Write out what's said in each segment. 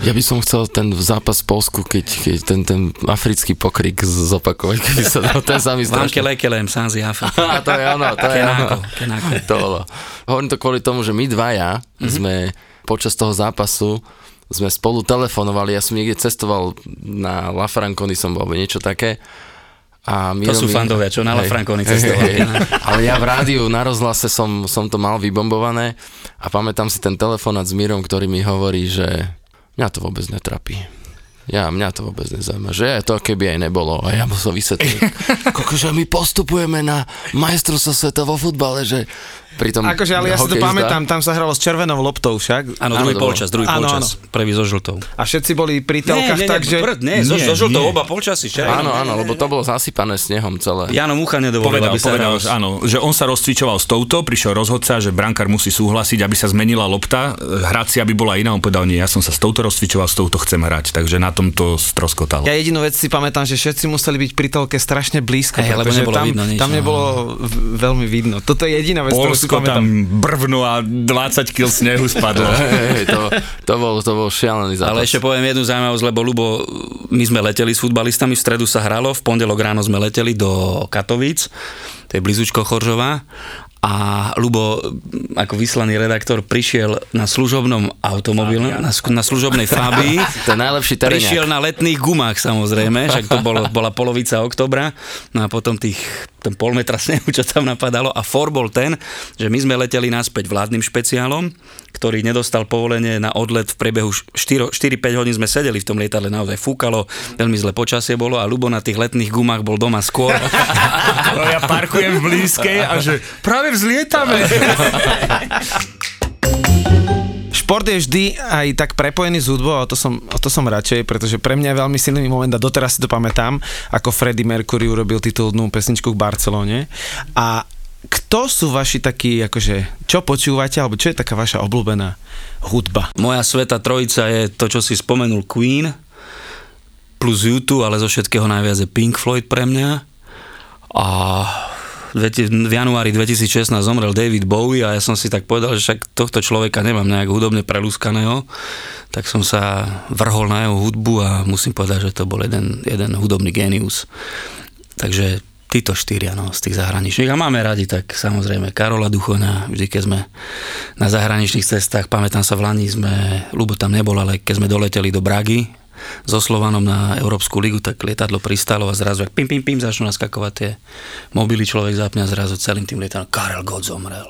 Ja by som chcel ten zápas v Polsku, keď, keď ten, ten africký pokrik zopakovať, keby sa dal, ten sa mi strašne... Vanke lekelem, sám z Afriky. to je ono, to je ono. Kenáko. To bolo. Hovorím to kvôli tomu, že my dvaja mm-hmm. sme počas toho zápasu sme spolu telefonovali, ja som niekde cestoval na La Franconi som bol, alebo niečo také. A Miro to sú mi... fandovia, čo na La Franconi cestovali. Hej, hej. Ale ja v rádiu na rozhlase som, som to mal vybombované a pamätám si ten telefonát s Mírom, ktorý mi hovorí, že mňa to vôbec netrapí ja, mňa to vôbec nezaujíma, že je to keby aj nebolo. A ja mu som vysvetlil, že my postupujeme na majstrovstvo sveta vo futbale, že Pritom akože, ale ja si to pamätám, tam sa hralo s červenou loptou však. Áno, druhý polčas, druhý áno, polčas, áno. prvý so žltou. A všetci boli pri telkách nie, nie, tak, že... nie, so, so žltou oba polčasy. Červenou. Áno, áno, lebo to bolo zasypané snehom celé. Jano Mucha nedovolil, povedal, aby sa povedal, že, áno, že on sa rozcvičoval s touto, prišiel rozhodca, že brankár musí súhlasiť, aby sa zmenila lopta, hrať si, aby bola iná. On povedal, nie, ja som sa s touto rozcvičoval, s touto chcem hrať, takže na tom to stroskotalo. Ja jedinú vec si pamätám, že všetci museli byť pri telke strašne blízko, hey, lebo nebolo tam, vidno nič, tam nebolo veľmi vidno. Toto je jediná vec, si pamätám brvnu a 20 kg snehu spadlo. hey, to, to, bol, to bol šialený zápas. Ale ešte poviem jednu zaujímavosť, lebo Lubo, my sme leteli s futbalistami, v stredu sa hralo, v pondelok ráno sme leteli do Katovíc, to je blízučko Choržová a Lubo, ako vyslaný redaktor, prišiel na služobnom automobile, na, na služobnej Fabii. to je najlepší teréňak. Prišiel na letných gumách samozrejme, však to bolo, bola polovica oktobra, no a potom tých ten pol metra snehu, čo tam napadalo a for bol ten, že my sme leteli naspäť vládnym špeciálom, ktorý nedostal povolenie na odlet v priebehu 4-5 hodín sme sedeli v tom lietadle, naozaj fúkalo, veľmi zle počasie bolo a Lubo na tých letných gumách bol doma skôr. ja parkujem v blízkej a že práve vzlietame. Šport je vždy aj tak prepojený s hudbou a to som, a to som radšej, pretože pre mňa je veľmi silný moment a doteraz si to pamätám, ako Freddie Mercury urobil titulnú pesničku v Barcelone. A kto sú vaši takí, akože, čo počúvate, alebo čo je taká vaša obľúbená hudba? Moja sveta trojica je to, čo si spomenul Queen, plus YouTube, ale zo všetkého najviac je Pink Floyd pre mňa. A v januári 2016 zomrel David Bowie a ja som si tak povedal, že však tohto človeka nemám nejak hudobne prelúskaného, tak som sa vrhol na jeho hudbu a musím povedať, že to bol jeden, jeden hudobný genius. Takže títo štyria no, z tých zahraničných. A máme radi tak samozrejme Karola Duchona, vždy keď sme na zahraničných cestách, pamätám sa v Lani sme, Lubo tam nebol, ale keď sme doleteli do Bragy, so Slovanom na Európsku ligu, tak lietadlo pristalo a zrazu ak pim, pim, pim, začnú naskakovať tie mobily, človek zapňa zrazu celým tým lietadlom. Karel Gott zomrel.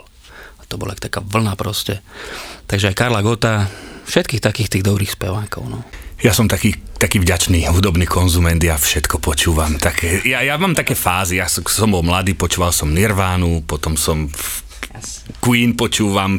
A to bola taká vlna proste. Takže aj Karla Gota, všetkých takých tých dobrých spevákov. No. Ja som taký, taký vďačný hudobný konzument, ja všetko počúvam. Také, ja, ja mám také fázy, ja som, som bol mladý, počúval som Nirvánu, potom som Queen počúvam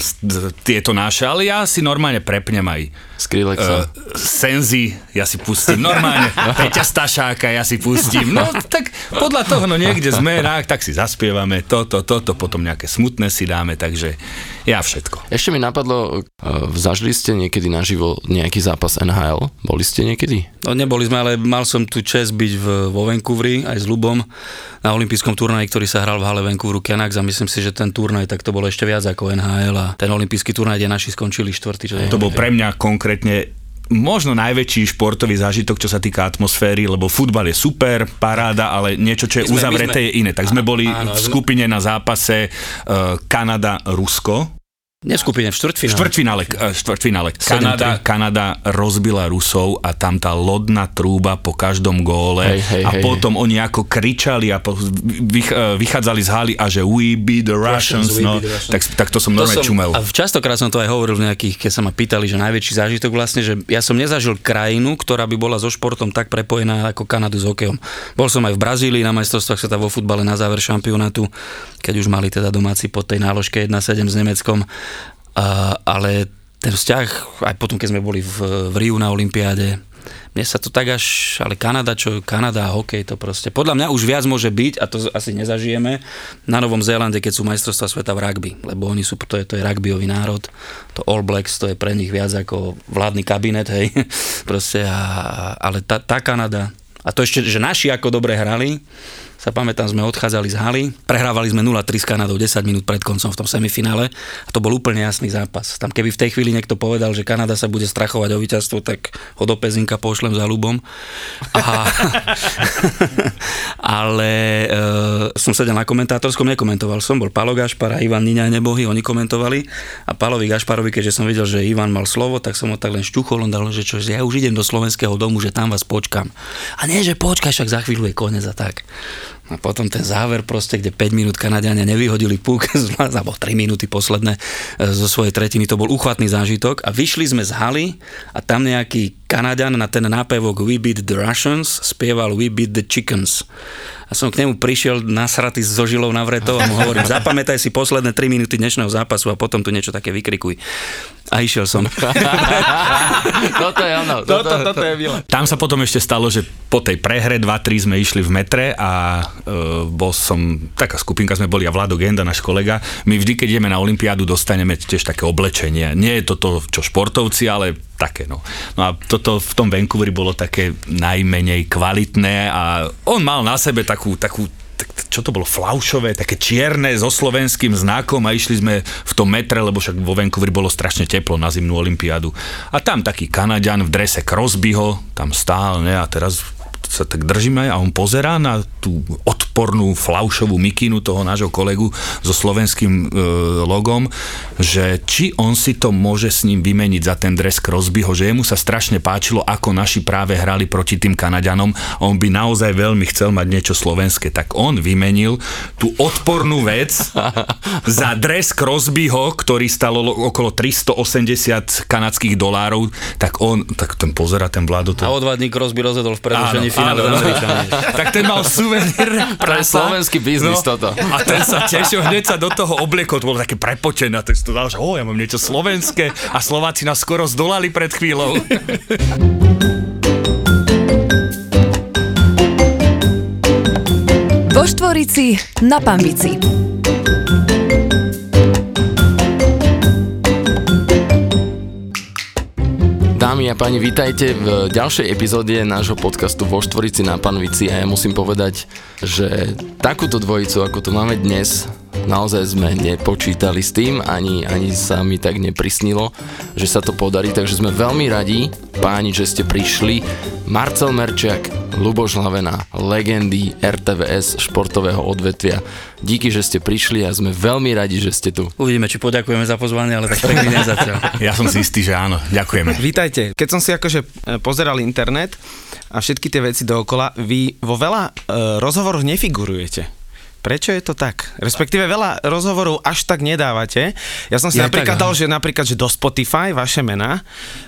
tieto naše, ale ja si normálne prepnem aj Skrillexa. Uh, Senzi, ja si pustím normálne, Peťa Stašáka, ja si pustím. No tak podľa toho, no niekde sme, tak si zaspievame toto, toto, potom nejaké smutné si dáme, takže ja všetko. Ešte mi napadlo, uh, zažili ste niekedy naživo nejaký zápas NHL? Boli ste niekedy? No neboli sme, ale mal som tu čest byť v, vo Vancouveri aj s Lubom na olympijskom turnaji, ktorý sa hral v hale Vancouveru Canucks a myslím si, že ten turnaj tak to bolo ešte viac ako NHL a ten olympijský turnaj, kde naši skončili štvrtý. To bol pre mňa konkrétne konkrétne možno najväčší športový zážitok, čo sa týka atmosféry, lebo futbal je super, paráda, ale niečo, čo je sme, uzavreté, sme, je iné. Tak sme boli áno, v skupine na zápase uh, Kanada-Rusko nie v skupine, v štvrtfinále. Štvrtfinále, eh, štvrtfinále. Kanada, Kanada rozbila Rusov a tam tá lodná trúba po každom góle hej, hej, a hej, potom hej. oni ako kričali a po, vych, eh, vychádzali z haly a že we be the Russians, Russians no, the Russians. Tak, tak to som normálne čumel. A častokrát som to aj hovoril v nejakých, keď sa ma pýtali, že najväčší zážitok vlastne, že ja som nezažil krajinu, ktorá by bola so športom tak prepojená ako Kanadu s hokejom. Bol som aj v Brazílii na majstrovstvách sveta vo futbale na záver šampionátu, keď už mali teda domáci po tej náložke 1-7 s Nemeckom ale ten vzťah, aj potom, keď sme boli v, v Riu na Olympiáde, mne sa to tak až, ale Kanada, čo Kanada hokej, to proste, podľa mňa už viac môže byť, a to asi nezažijeme, na Novom Zélande, keď sú majstrovstvá sveta v rugby, lebo oni sú, to je, to je rugbyový národ, to All Blacks, to je pre nich viac ako vládny kabinet, hej, proste, a, ale tá, tá Kanada, a to ešte, že naši ako dobre hrali, sa pamätám, sme odchádzali z haly, prehrávali sme 0-3 s Kanadou 10 minút pred koncom v tom semifinále a to bol úplne jasný zápas. Tam keby v tej chvíli niekto povedal, že Kanada sa bude strachovať o víťazstvo, tak ho do Pezinka pošlem za ľubom. Ale e, som sedel na komentátorskom, nekomentoval som, bol Palo Gašpar a Ivan Niňa nebohy, oni komentovali a Palovi Gašparovi, keďže som videl, že Ivan mal slovo, tak som ho tak len šťuchol, on dal, že čo, že ja už idem do slovenského domu, že tam vás počkam. A nie, že počkaj, však za chvíľu je koniec a tak. A potom ten záver proste, kde 5 minút Kanadiania nevyhodili púk, alebo 3 minúty posledné e, zo svojej tretiny, to bol uchvatný zážitok a vyšli sme z haly a tam nejaký Kanadian na ten nápevok We Beat the Russians spieval We Beat the Chickens a som k nemu prišiel nasratý so žilou navretou a mu hovorím, zapamätaj si posledné 3 minúty dnešného zápasu a potom tu niečo také vykrikuj. A išiel som. toto je ono. Toto, toto, toto je vila. Tam sa potom ešte stalo, že po tej prehre 2-3 sme išli v metre a e, bol som, taká skupinka sme boli a Vlado Genda, náš kolega. My vždy, keď ideme na Olympiádu, dostaneme tiež také oblečenie. Nie je to to, čo športovci, ale také. No. no a toto v tom Vancouveri bolo také najmenej kvalitné a on mal na sebe takú, takú čo to bolo, flaušové, také čierne so slovenským znakom a išli sme v tom metre, lebo však vo Vancouveri bolo strašne teplo na zimnú olympiádu. A tam taký Kanaďan v drese Crosbyho, tam stál, ne, a teraz sa tak držíme a on pozerá na tú odpornú flaušovú mikinu toho nášho kolegu so slovenským e, logom, že či on si to môže s ním vymeniť za ten dres Crosbyho, že jemu sa strašne páčilo, ako naši práve hrali proti tým Kanaďanom a on by naozaj veľmi chcel mať niečo slovenské, tak on vymenil tú odpornú vec za dres Crosbyho, ktorý stal okolo 380 kanadských dolárov, tak on, tak ten pozera ten vládu. To... A odvadník Crosby rozhodol v prerušení finále tak ten mal suvenír To je slovenský biznis no, toto. A ten sa tešil, hneď sa do toho obliekol, to bolo také prepočené, a ten si to dal, že oh, ja mám niečo slovenské a Slováci nás skoro zdolali pred chvíľou. Vo Štvorici na Pambici. Dámy a páni, vítajte v ďalšej epizóde nášho podcastu Vo Štvorici na Panvici a ja musím povedať, že takúto dvojicu, ako tu máme dnes, naozaj sme nepočítali s tým, ani, ani sa mi tak neprisnilo, že sa to podarí, takže sme veľmi radi, páni, že ste prišli. Marcel Merčiak, Luboš Hlavena, legendy RTVS športového odvetvia. Díky, že ste prišli a sme veľmi radi, že ste tu. Uvidíme, či poďakujeme za pozvanie, ale tak pekný deň zatiaľ. Ja som si istý, že áno. Ďakujeme. Vítajte. Keď som si akože e, pozeral internet a všetky tie veci dookola, vy vo veľa e, rozhovoroch nefigurujete. Prečo je to tak? Respektíve veľa rozhovorov až tak nedávate. Ja som si ja napríklad tak, dal, že napríklad, že do Spotify vaše mená,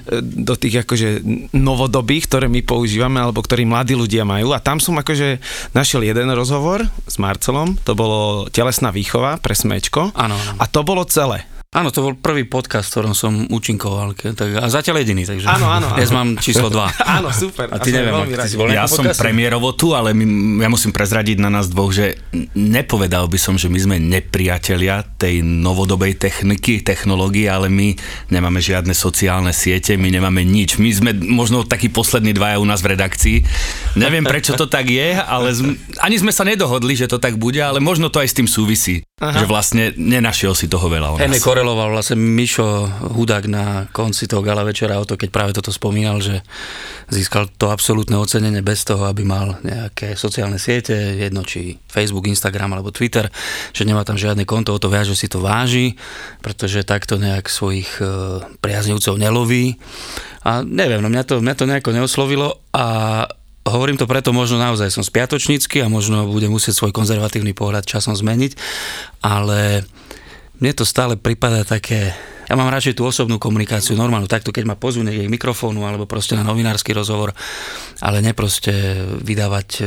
e, do tých akože novodobých, ktoré my používame, alebo ktorí mladí ľudia majú. A tam som akože našiel jeden rozhovor s Marcelom, to bolo telesná výchova pre smečko. Áno. A to bolo celé. Áno, to bol prvý podcast, v ktorom som účinkoval. Tak, a zatiaľ jediný, takže áno, áno, áno. dnes mám číslo 2. áno, super. A ty a neviem, ty si bol Ja som premiérovo tu, ale my, ja musím prezradiť na nás dvoch, že nepovedal by som, že my sme nepriatelia tej novodobej techniky, technológie, ale my nemáme žiadne sociálne siete, my nemáme nič. My sme možno takí poslední dvaja u nás v redakcii. Neviem, prečo to tak je, ale z, ani sme sa nedohodli, že to tak bude, ale možno to aj s tým súvisí. Aha. Že vlastne nenašiel si toho veľa o nás apeloval vlastne Mišo Hudák na konci toho gala večera o to, keď práve toto spomínal, že získal to absolútne ocenenie bez toho, aby mal nejaké sociálne siete, jedno či Facebook, Instagram alebo Twitter, že nemá tam žiadne konto, o to viac, že si to váži, pretože takto nejak svojich e, priaznivcov neloví. A neviem, no mňa to, mňa to nejako neoslovilo a Hovorím to preto, možno naozaj som spiatočnícky a možno budem musieť svoj konzervatívny pohľad časom zmeniť, ale mne to stále prípada také ja mám radšej tú osobnú komunikáciu, normálnu, takto keď ma pozvú k mikrofónu alebo proste na novinársky rozhovor, ale neproste vydávať e,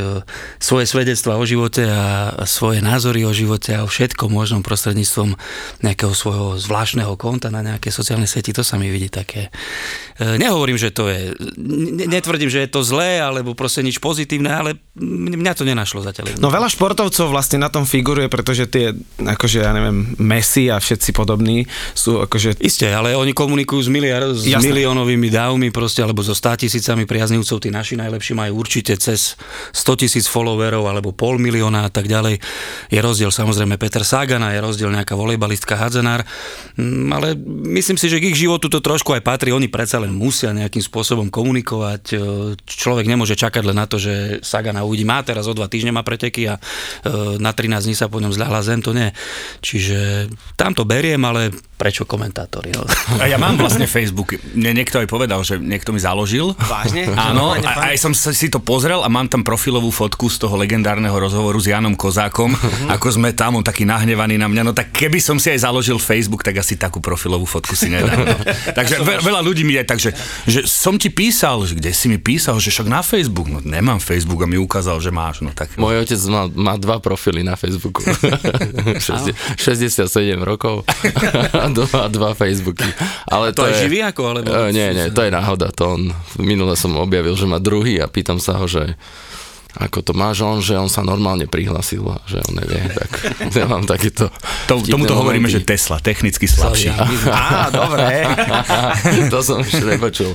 svoje svedectva o živote a svoje názory o živote a o všetkom možnom prostredníctvom nejakého svojho zvláštneho konta na nejaké sociálne sieti, to sa mi vidí také. E, nehovorím, že to je, netvrdím, že je to zlé alebo proste nič pozitívne, ale mňa to nenašlo zatiaľ. No veľa športovcov vlastne na tom figuruje, pretože tie, akože ja neviem, Messi a všetci podobní sú akože Že... Isté, ale oni komunikujú s, miliard, s miliónovými dávmi proste, alebo so 100 tisícami priaznivcov, tí naši najlepší majú určite cez 100 tisíc followerov alebo pol milióna a tak ďalej. Je rozdiel samozrejme Peter Sagana, je rozdiel nejaká volejbalistka Hadzenár, mm, ale myslím si, že k ich životu to trošku aj patrí, oni predsa len musia nejakým spôsobom komunikovať. E, človek nemôže čakať len na to, že Sagana uvidí, má teraz o dva týždne má preteky a e, na 13 dní sa po ňom zľahla zem, to nie. Čiže tam to beriem, ale prečo komentátori? No? A ja mám vlastne Facebook. Mne niekto aj povedal, že niekto mi založil. Vážne? Áno, a aj som si to pozrel a mám tam profilovú fotku z toho legendárneho rozhovoru s Janom Kozákom, uh-huh. ako sme tam, on taký nahnevaný na mňa. No tak keby som si aj založil Facebook, tak asi takú profilovú fotku si nedám. No. Takže ve, veľa ľudí mi je tak, že, že som ti písal, že kde si mi písal, že však na Facebook. No nemám Facebook a mi ukázal, že máš. No, tak... Môj otec má, má dva profily na Facebooku. 67 rokov dva, dva Facebooky. Ale to, to je živý ako? Alebo... Uh, nie, nie, to je náhoda. To on, minule som objavil, že má druhý a pýtam sa ho, že ako to máš on, že on sa normálne prihlasil a že on nevie, tak nemám takýto... To, tomu to hovoríme, že Tesla, technicky slabší. Á, dobre. to som ešte nepočul.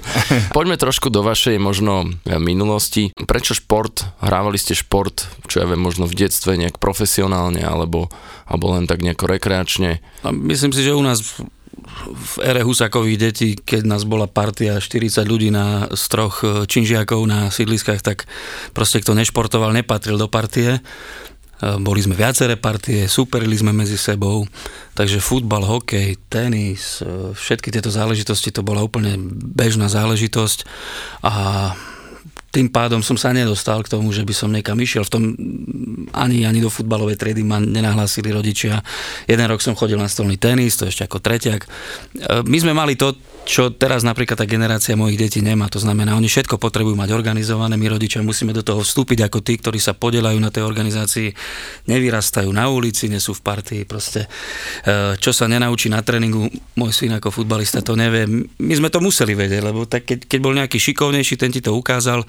Poďme trošku do vašej možno minulosti. Prečo šport? Hrávali ste šport, čo ja viem, možno v detstve nejak profesionálne, alebo, alebo len tak nejako rekreačne? Myslím si, že u nás v ére Husakových detí, keď nás bola partia 40 ľudí na z troch e, činžiakov na sídliskách, tak proste kto nešportoval, nepatril do partie. E, boli sme viaceré partie, superili sme medzi sebou, takže futbal, hokej, tenis, e, všetky tieto záležitosti, to bola úplne bežná záležitosť a tým pádom som sa nedostal k tomu, že by som niekam išiel. V tom ani, ani do futbalovej triedy ma nenahlásili rodičia. Jeden rok som chodil na stolný tenis, to ešte ako treťak. E, my sme mali to, čo teraz napríklad tá generácia mojich detí nemá. To znamená, oni všetko potrebujú mať organizované, my rodičia musíme do toho vstúpiť ako tí, ktorí sa podelajú na tej organizácii, nevyrastajú na ulici, nie sú v partii, proste e, čo sa nenaučí na tréningu, môj syn ako futbalista to nevie. My sme to museli vedieť, lebo tak keď, keď bol nejaký šikovnejší, ten ti to ukázal,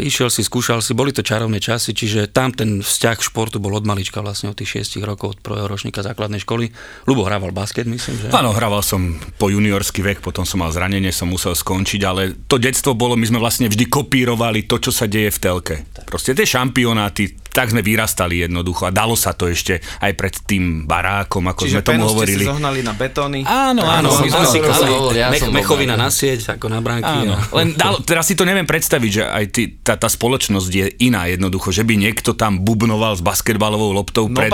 išiel si, skúšal si, boli to čarovné časy, čiže tam ten vzťah k športu bol od malička vlastne od tých 6 rokov, od prvého ročníka základnej školy. Lubo hrával basket, myslím, že? Áno, hrával som po juniorský vek, potom som mal zranenie, som musel skončiť, ale to detstvo bolo, my sme vlastne vždy kopírovali to, čo sa deje v telke. Proste tie šampionáty, tak sme vyrastali jednoducho a dalo sa to ešte aj pred tým barákom, ako Čiže sme tomu hovorili. Čiže zohnali na betóny. Áno, áno. áno, áno, áno ja mech, mechovina na sieť, ako na bránky. Áno. A... Len dalo, teraz si to neviem predstaviť, že aj ty, tá, tá spoločnosť je iná jednoducho, že by niekto tam bubnoval s basketbalovou loptou no, pred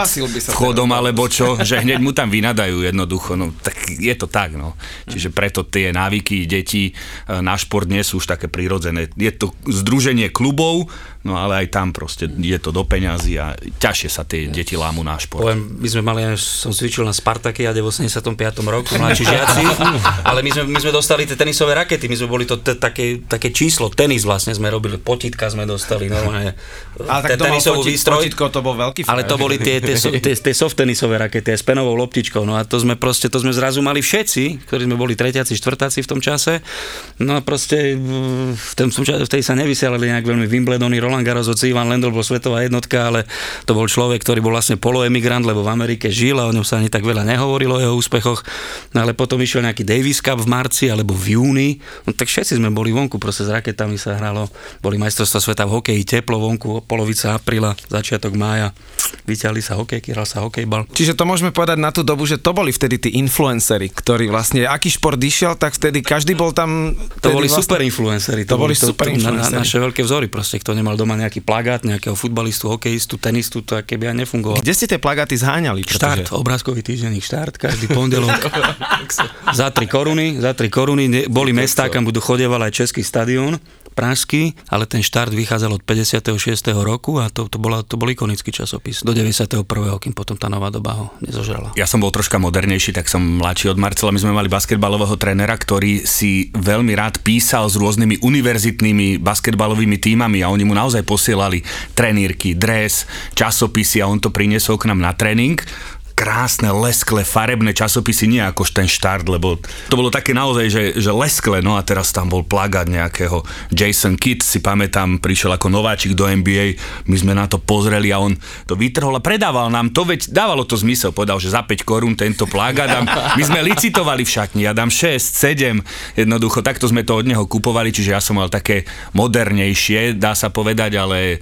vchodom alebo čo, že hneď mu tam vynadajú jednoducho. No tak je to tak, no. Čiže preto tie návyky detí e, na šport nie sú už také prirodzené. Je to združenie klubov, no ale aj tam proste je to do peňazí a ťažšie sa tie deti lámu na šport. Poviem, my sme mali, som cvičil na Spartakiade v 85. roku, mladší žiaci, ale my sme, my sme dostali tie tenisové rakety, my sme boli to t- také, také číslo, tenis vlastne sme robili, potítka sme dostali, normálne. Ale tak to tenisovú výstroj, potítko, to bol veľký Ale to boli tie, tie, tie, tie soft tenisové rakety s penovou loptičkou, no a to sme proste, to sme zrazu mali všetci, ktorí sme boli tretiaci, štvrtáci v tom čase, no a proste v, tom, v tej sa nevysielali nejak veľmi Wimbledony, Roland Garros, hoci Ivan Lendl bol svetová jednotka, ale to bol človek, ktorý bol vlastne poloemigrant, lebo v Amerike žil a o ňom sa ani tak veľa nehovorilo o jeho úspechoch. No ale potom išiel nejaký Davis Cup v marci alebo v júni, no tak všetci sme boli vonku, proste s raketami sa hralo, boli majstrovstvá sveta v hokeji, teplo vonku, polovica apríla, začiatok mája, vyťahli sa hokejky, hral sa hokejbal. Čiže to môžeme povedať na tú dobu, že to boli vtedy tí influencery, ktorí vlastne, aký šport išiel, tak vtedy každý bol tam... To boli vlastne... super influencery. To, to boli super influencery. Na, na, naše veľké vzory proste, kto nemal doma nejaký plagát nejakého futbalistu, hokejistu, tenistu, to keby aj nefungovalo. Kde ste tie plagáty zháňali? Pretože... Štart, obrázkový týždenník štart, každý pondelok. za 3 koruny, za 3 koruny, boli mestá, kam budú chodieval aj Český stadión, pražský, ale ten štart vychádzal od 56. roku a to, to, bola, to bol ikonický časopis do 91. kým potom tá nová doba ho nezožrala. Ja som bol troška modernejší, tak som mladší od Marcela. My sme mali basketbalového trénera, ktorý si veľmi rád písal s rôznymi univerzitnými basketbalovými týmami a oni mu naozaj posielali trenírky, dres, časopisy a on to priniesol k nám na tréning krásne, lesklé, farebné časopisy, nie ako ten štart, lebo to bolo také naozaj, že, že lesklé, no a teraz tam bol plagát nejakého Jason Kidd, si pamätám, prišiel ako nováčik do NBA, my sme na to pozreli a on to vytrhol a predával nám to, veď dávalo to zmysel, povedal, že za 5 korún tento plagát my sme licitovali v šatni, ja dám 6, 7, jednoducho takto sme to od neho kupovali, čiže ja som mal také modernejšie, dá sa povedať, ale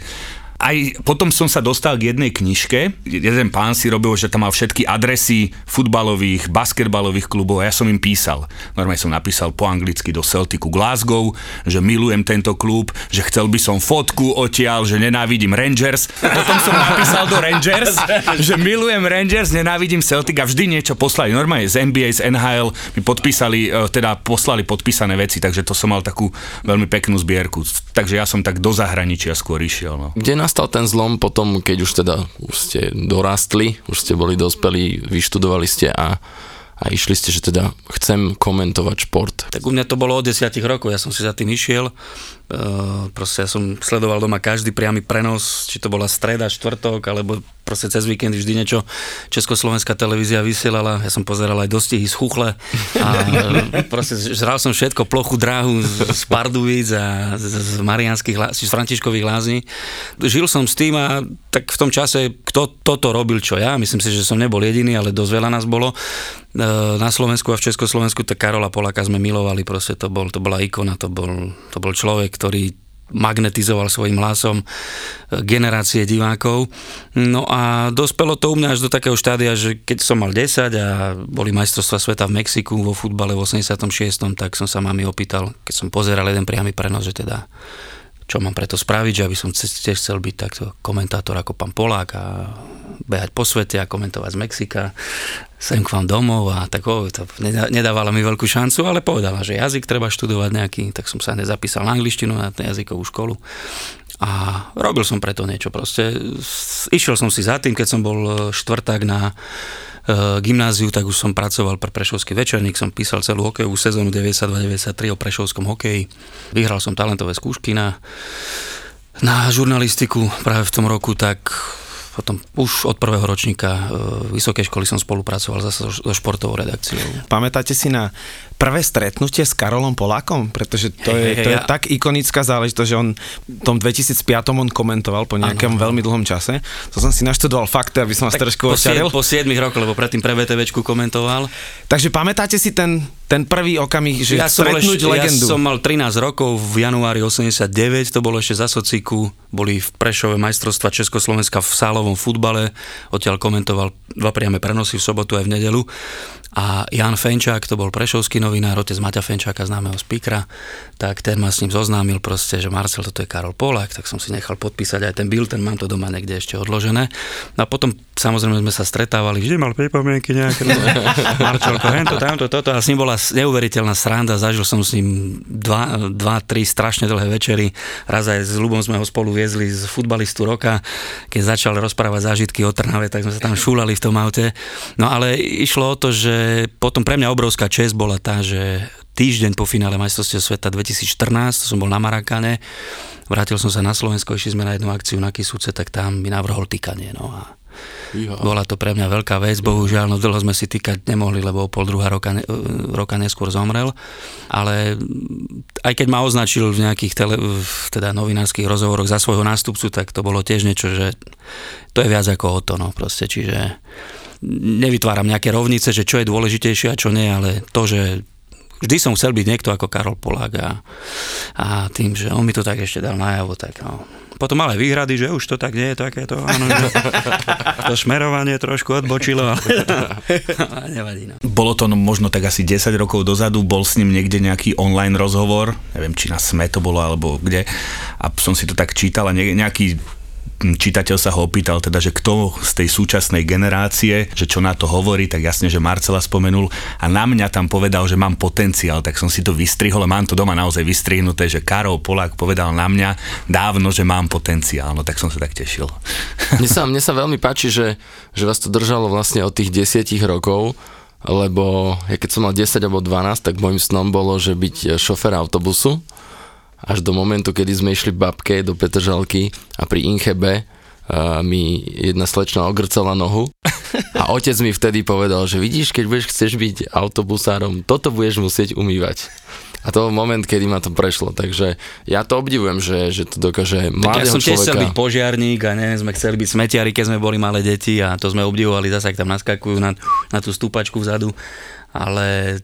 aj potom som sa dostal k jednej knižke, jeden pán si robil, že tam mal všetky adresy futbalových, basketbalových klubov a ja som im písal. Normálne som napísal po anglicky do Celticu Glasgow, že milujem tento klub, že chcel by som fotku odtiaľ, že nenávidím Rangers. Potom som napísal do Rangers, že milujem Rangers, nenávidím Celtic a vždy niečo poslali. Normálne z NBA, z NHL mi podpísali, e, teda poslali podpísané veci, takže to som mal takú veľmi peknú zbierku. Takže ja som tak do zahraničia skôr išiel. No. Kde nastal ten zlom potom, keď už teda už ste dorastli, už ste boli dospelí, vyštudovali ste a a išli ste, že teda chcem komentovať šport. Tak u mňa to bolo od 10 rokov, ja som si za tým išiel. Uh, proste ja som sledoval doma každý priamy prenos, či to bola streda, štvrtok, alebo proste cez víkend vždy niečo Československá televízia vysielala, ja som pozeral aj dostihy z Chuchle. A proste žral som všetko, plochu dráhu z Parduvíc a z, z Marianských, z Františkových lázní. Žil som s tým a tak v tom čase, kto toto robil, čo ja, myslím si, že som nebol jediný, ale dosť veľa nás bolo. E, na Slovensku a v Československu, tak Karola Polaka sme milovali, proste to, bol, to bola ikona, to bol, to bol človek, ktorý magnetizoval svojim hlasom e, generácie divákov. No a dospelo to u mňa až do takého štádia, že keď som mal 10 a boli majstrovstvá sveta v Mexiku vo futbale v 86., tak som sa mami opýtal, keď som pozeral jeden priamy prenos, že teda čo mám preto spraviť, že aby som tiež chcel byť takto komentátor ako pán Polák a behať po svete a komentovať z Mexika sem k vám domov a tak oh, to nedávala mi veľkú šancu, ale povedala, že jazyk treba študovať nejaký, tak som sa nezapísal na angličtinu, na jazykovú školu a robil som preto niečo proste. Išiel som si za tým, keď som bol štvrták na gymnáziu, tak už som pracoval pre Prešovský večerník, som písal celú hokejovú sezónu 92-93 o Prešovskom hokeji. Vyhral som talentové skúšky na, na žurnalistiku práve v tom roku, tak potom už od prvého ročníka e, vysokej školy som spolupracoval zase so športovou redakciou. Pamätáte si na prvé stretnutie s Karolom Polákom? Pretože to, hey, je, hey, to hey, je ja... tak ikonická záležitosť, že on v tom 2005 on komentoval po nejakom ano. veľmi dlhom čase. To som si naštudoval fakty, aby som vás trošku očaril. Po 7 rokoch, lebo predtým pre VTVčku komentoval. Takže pamätáte si ten, ten prvý okamih, že ja stretnúť som legendu? Ja som mal 13 rokov v januári 89, to bolo ešte za sociku, boli v Prešove majstrovstva Československa v sálovom futbale, odtiaľ komentoval dva priame prenosy v sobotu aj v nedelu a Jan Fenčák, to bol prešovský novinár, otec Maťa Fenčáka, známeho speakera, tak ten ma s ním zoznámil proste, že Marcel, toto je Karol Polák, tak som si nechal podpísať aj ten ten mám to doma niekde ešte odložené. No a potom samozrejme sme sa stretávali, vždy mal pripomienky nejaké, no, Marčelko, hento, tamto, toto a s ním bola neuveriteľná sranda, zažil som s ním dva, dva, tri strašne dlhé večery, raz aj s Lubom sme ho spolu viezli z futbalistu roka, keď začal rozprávať zážitky o Trnave, tak sme sa tam šúlali v tom aute. No ale išlo o to, že potom pre mňa obrovská čest bola tá, že týždeň po finále majstrovstiev sveta 2014, to som bol na Marakane, vrátil som sa na Slovensko, išli sme na jednu akciu na Kisuce, tak tam mi navrhol týkanie. No a Iha. Bola to pre mňa veľká vec, bohužiaľ, no dlho sme si týkať nemohli, lebo o pol druhá roka, roka neskôr zomrel, ale aj keď ma označil v nejakých tele, teda novinárskych rozhovoroch za svojho nástupcu, tak to bolo tiež niečo, že to je viac ako o to, no proste, čiže nevytváram nejaké rovnice, že čo je dôležitejšie a čo nie, ale to, že vždy som chcel byť niekto ako Karol Polák a, a tým, že on mi to tak ešte dal najavo, tak no. Potom ale výhrady, že už to tak nie je takéto, áno, že to šmerovanie trošku odbočilo, ale nevadí. No. Bolo to no, možno tak asi 10 rokov dozadu, bol s ním niekde nejaký online rozhovor, neviem, či na SME to bolo, alebo kde, a som si to tak čítal a nejaký čitateľ sa ho opýtal teda, že kto z tej súčasnej generácie, že čo na to hovorí, tak jasne, že Marcela spomenul. A na mňa tam povedal, že mám potenciál, tak som si to vystrihol a mám to doma naozaj vystrihnuté, že Karol Polák povedal na mňa dávno, že mám potenciál, no tak som sa tak tešil. Mne sa, mne sa veľmi páči, že, že vás to držalo vlastne od tých desiatich rokov, lebo ja keď som mal 10 alebo 12, tak môjim snom bolo, že byť šofer autobusu až do momentu, kedy sme išli babke do Petržalky a pri Inchebe uh, mi jedna slečna ogrcala nohu a otec mi vtedy povedal, že vidíš, keď budeš chceš byť autobusárom, toto budeš musieť umývať. A to bol moment, kedy ma to prešlo, takže ja to obdivujem, že, že to dokáže mladého ja som tiež človeka... chcel byť požiarník a ne, sme chceli byť smetiari, keď sme boli malé deti a to sme obdivovali zase, ak tam naskakujú na, na tú stúpačku vzadu, ale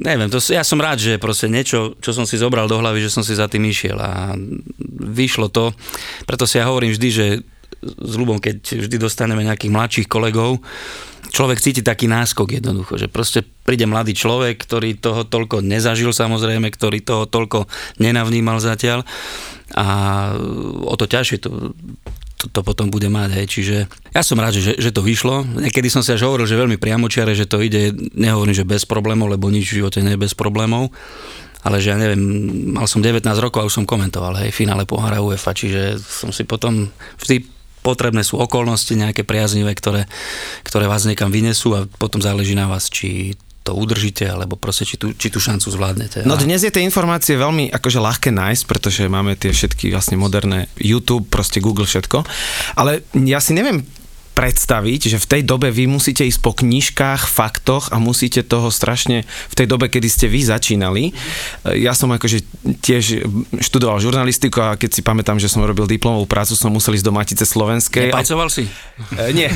neviem, to, ja som rád, že proste niečo, čo som si zobral do hlavy, že som si za tým išiel a vyšlo to, preto si ja hovorím vždy, že s ľubom, keď vždy dostaneme nejakých mladších kolegov, človek cíti taký náskok jednoducho, že proste príde mladý človek, ktorý toho toľko nezažil samozrejme, ktorý toho toľko nenavnímal zatiaľ. A o to ťažšie to, to, to potom bude mať, hej. Čiže ja som rád, že, že to vyšlo. Niekedy som si až hovoril, že veľmi priamočiare, že to ide, nehovorím, že bez problémov, lebo nič v živote nie je bez problémov, ale že ja neviem, mal som 19 rokov a už som komentoval, hej, finále pohára UEFA, čiže som si potom vždy potrebné sú okolnosti nejaké priaznivé, ktoré, ktoré vás niekam vynesú a potom záleží na vás, či to udržíte, alebo proste či tú, či tú šancu zvládnete. No dnes je tie informácie veľmi akože ľahké nájsť, pretože máme tie všetky vlastne moderné YouTube, proste Google, všetko. Ale ja si neviem predstaviť, že v tej dobe vy musíte ísť po knižkách, faktoch a musíte toho strašne v tej dobe, kedy ste vy začínali. Ja som akože tiež študoval žurnalistiku a keď si pamätám, že som robil diplomovú prácu, som musel ísť do Matice Slovenskej. Nepalcoval si? E, nie.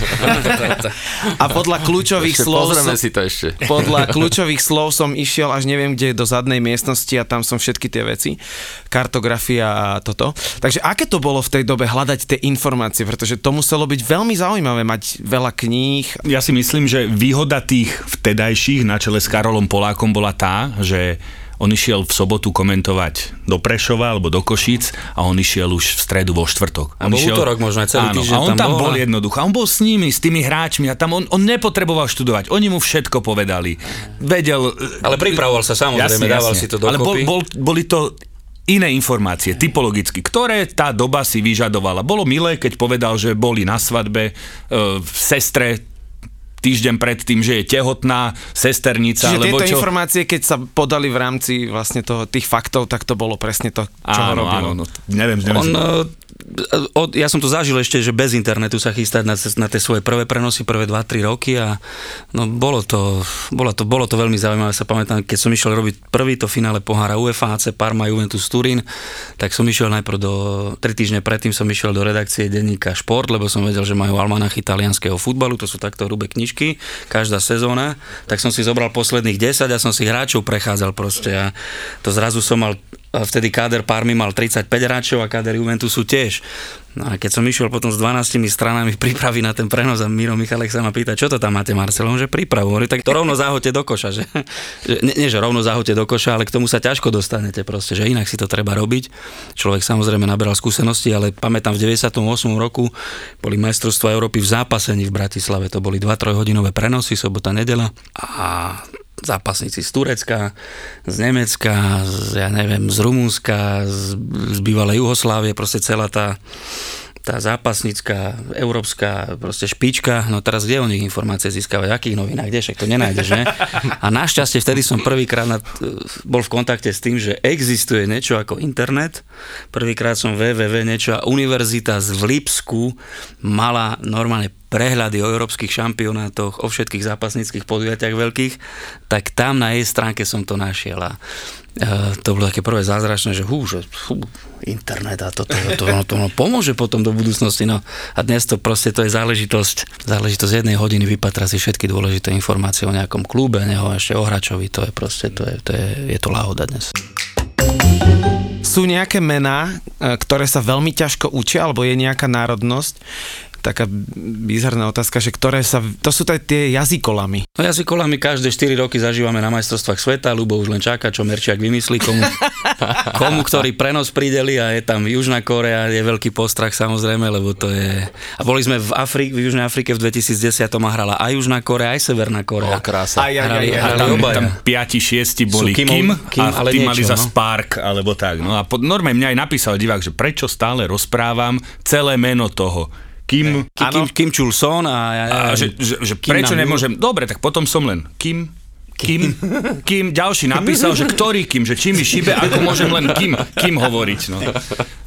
a podľa kľúčových ešte slov... Som, si to ešte. Podľa kľúčových slov som išiel až neviem kde do zadnej miestnosti a tam som všetky tie veci. Kartografia a toto. Takže aké to bolo v tej dobe hľadať tie informácie, pretože to muselo byť veľmi zaujímavé zaujímavé mať veľa kníh. Ja si myslím, že výhoda tých vtedajších na čele s Karolom Polákom bola tá, že on išiel v sobotu komentovať do Prešova alebo do Košíc a on išiel už v stredu vo štvrtok. On išiel, útorok možno aj celý áno, týždeň a on tam, bol, bol jednoducho. A on bol s nimi, s tými hráčmi a tam on, on nepotreboval študovať. Oni mu všetko povedali. Vedel... Ale pripravoval sa samozrejme, jasne, dával jasne. si to dokopy. Ale bol, bol, boli to iné informácie, typologicky, ktoré tá doba si vyžadovala. Bolo milé, keď povedal, že boli na svadbe e, v sestre týždeň pred tým, že je tehotná sesternica. Čiže alebo tieto čo... informácie, keď sa podali v rámci vlastne toho, tých faktov, tak to bolo presne to, čo áno, robil. Áno, no, neviem, neviem. On, od, ja som to zažil ešte, že bez internetu sa chystať na, na tie svoje prvé prenosy, prvé 2-3 roky a no bolo to, bolo to, bolo to veľmi zaujímavé. Sa pamätám, keď som išiel robiť prvý to finále pohára UEFA, AC Parma, Juventus Turín, tak som išiel najprv do, 3 týždne predtým som išiel do redakcie denníka Šport, lebo som vedel, že majú almanach italianského futbalu, to sú takto hrubé knižky, každá sezóna, tak som si zobral posledných 10 a som si hráčov prechádzal proste a to zrazu som mal vtedy káder Parmy mal 35 hráčov a káder Juventusu tiež. No a keď som išiel potom s 12 stranami prípravy na ten prenos a Miro Michalek sa ma pýta, čo to tam máte Marcelom, že prípravu. Hovorí, tak to rovno zahoďte do koša, že, že nie, nie, že rovno zahoďte do koša, ale k tomu sa ťažko dostanete proste, že inak si to treba robiť. Človek samozrejme naberal skúsenosti, ale pamätám v 98. roku boli majstrovstvá Európy v zápasení v Bratislave, to boli 2-3 hodinové prenosy, sobota, nedela a zápasníci z Turecka, z Nemecka, z, ja neviem, z Rumúnska, z, z bývalej Juhoslávie, proste celá tá tá zápasnícka, európska proste špička, no teraz kde o nich informácie získavajú, akých novinách, kde? Však to nenájdeš, ne? A našťastie vtedy som prvýkrát bol v kontakte s tým, že existuje niečo ako internet, prvýkrát som www niečo a univerzita z Lipsku mala normálne prehľady o európskych šampionátoch, o všetkých zápasníckých podujatiach veľkých, tak tam na jej stránke som to našiel. A uh, to bolo také prvé zázračné, že hú, že hú, internet a toto, to, to, to, to no, pomôže potom do budúcnosti, no a dnes to proste to je záležitosť, záležitosť jednej hodiny vypatra si všetky dôležité informácie o nejakom klube, neho ešte o hračovi, to je proste, to je, to je, je to láhoda dnes. Sú nejaké mená, e, ktoré sa veľmi ťažko učia, alebo je nejaká národnosť, taká bizarná otázka, že ktoré sa, to sú aj tie jazykolami. No jazykolami každé 4 roky zažívame na majstrovstvách sveta, Lubo už len čaká, čo Merčiak vymyslí, komu, komu ktorý prenos prideli a je tam Južná Korea, je veľký postrach samozrejme, lebo to je... A boli sme v, Afrik, v Južnej Afrike v 2010 a hrala aj Južná Korea, aj Severná Korea. O, krása. Aj, aj, aj, aj, a tam, tam 5-6 boli Kim, Kim, Kim a ale tí niečo, mali za no? Spark, alebo tak. No a pod norme mňa aj napísal divák, že prečo stále rozprávam celé meno toho Kim, Kim, Kim, Kim Chul Son a ja neviem, a že, že, že prečo nemôžem, dobre, tak potom som len Kim, Kim, Kim, ďalší napísal, že ktorý Kim, že či mi šibe, ako môžem len Kim, Kim hovoriť, no.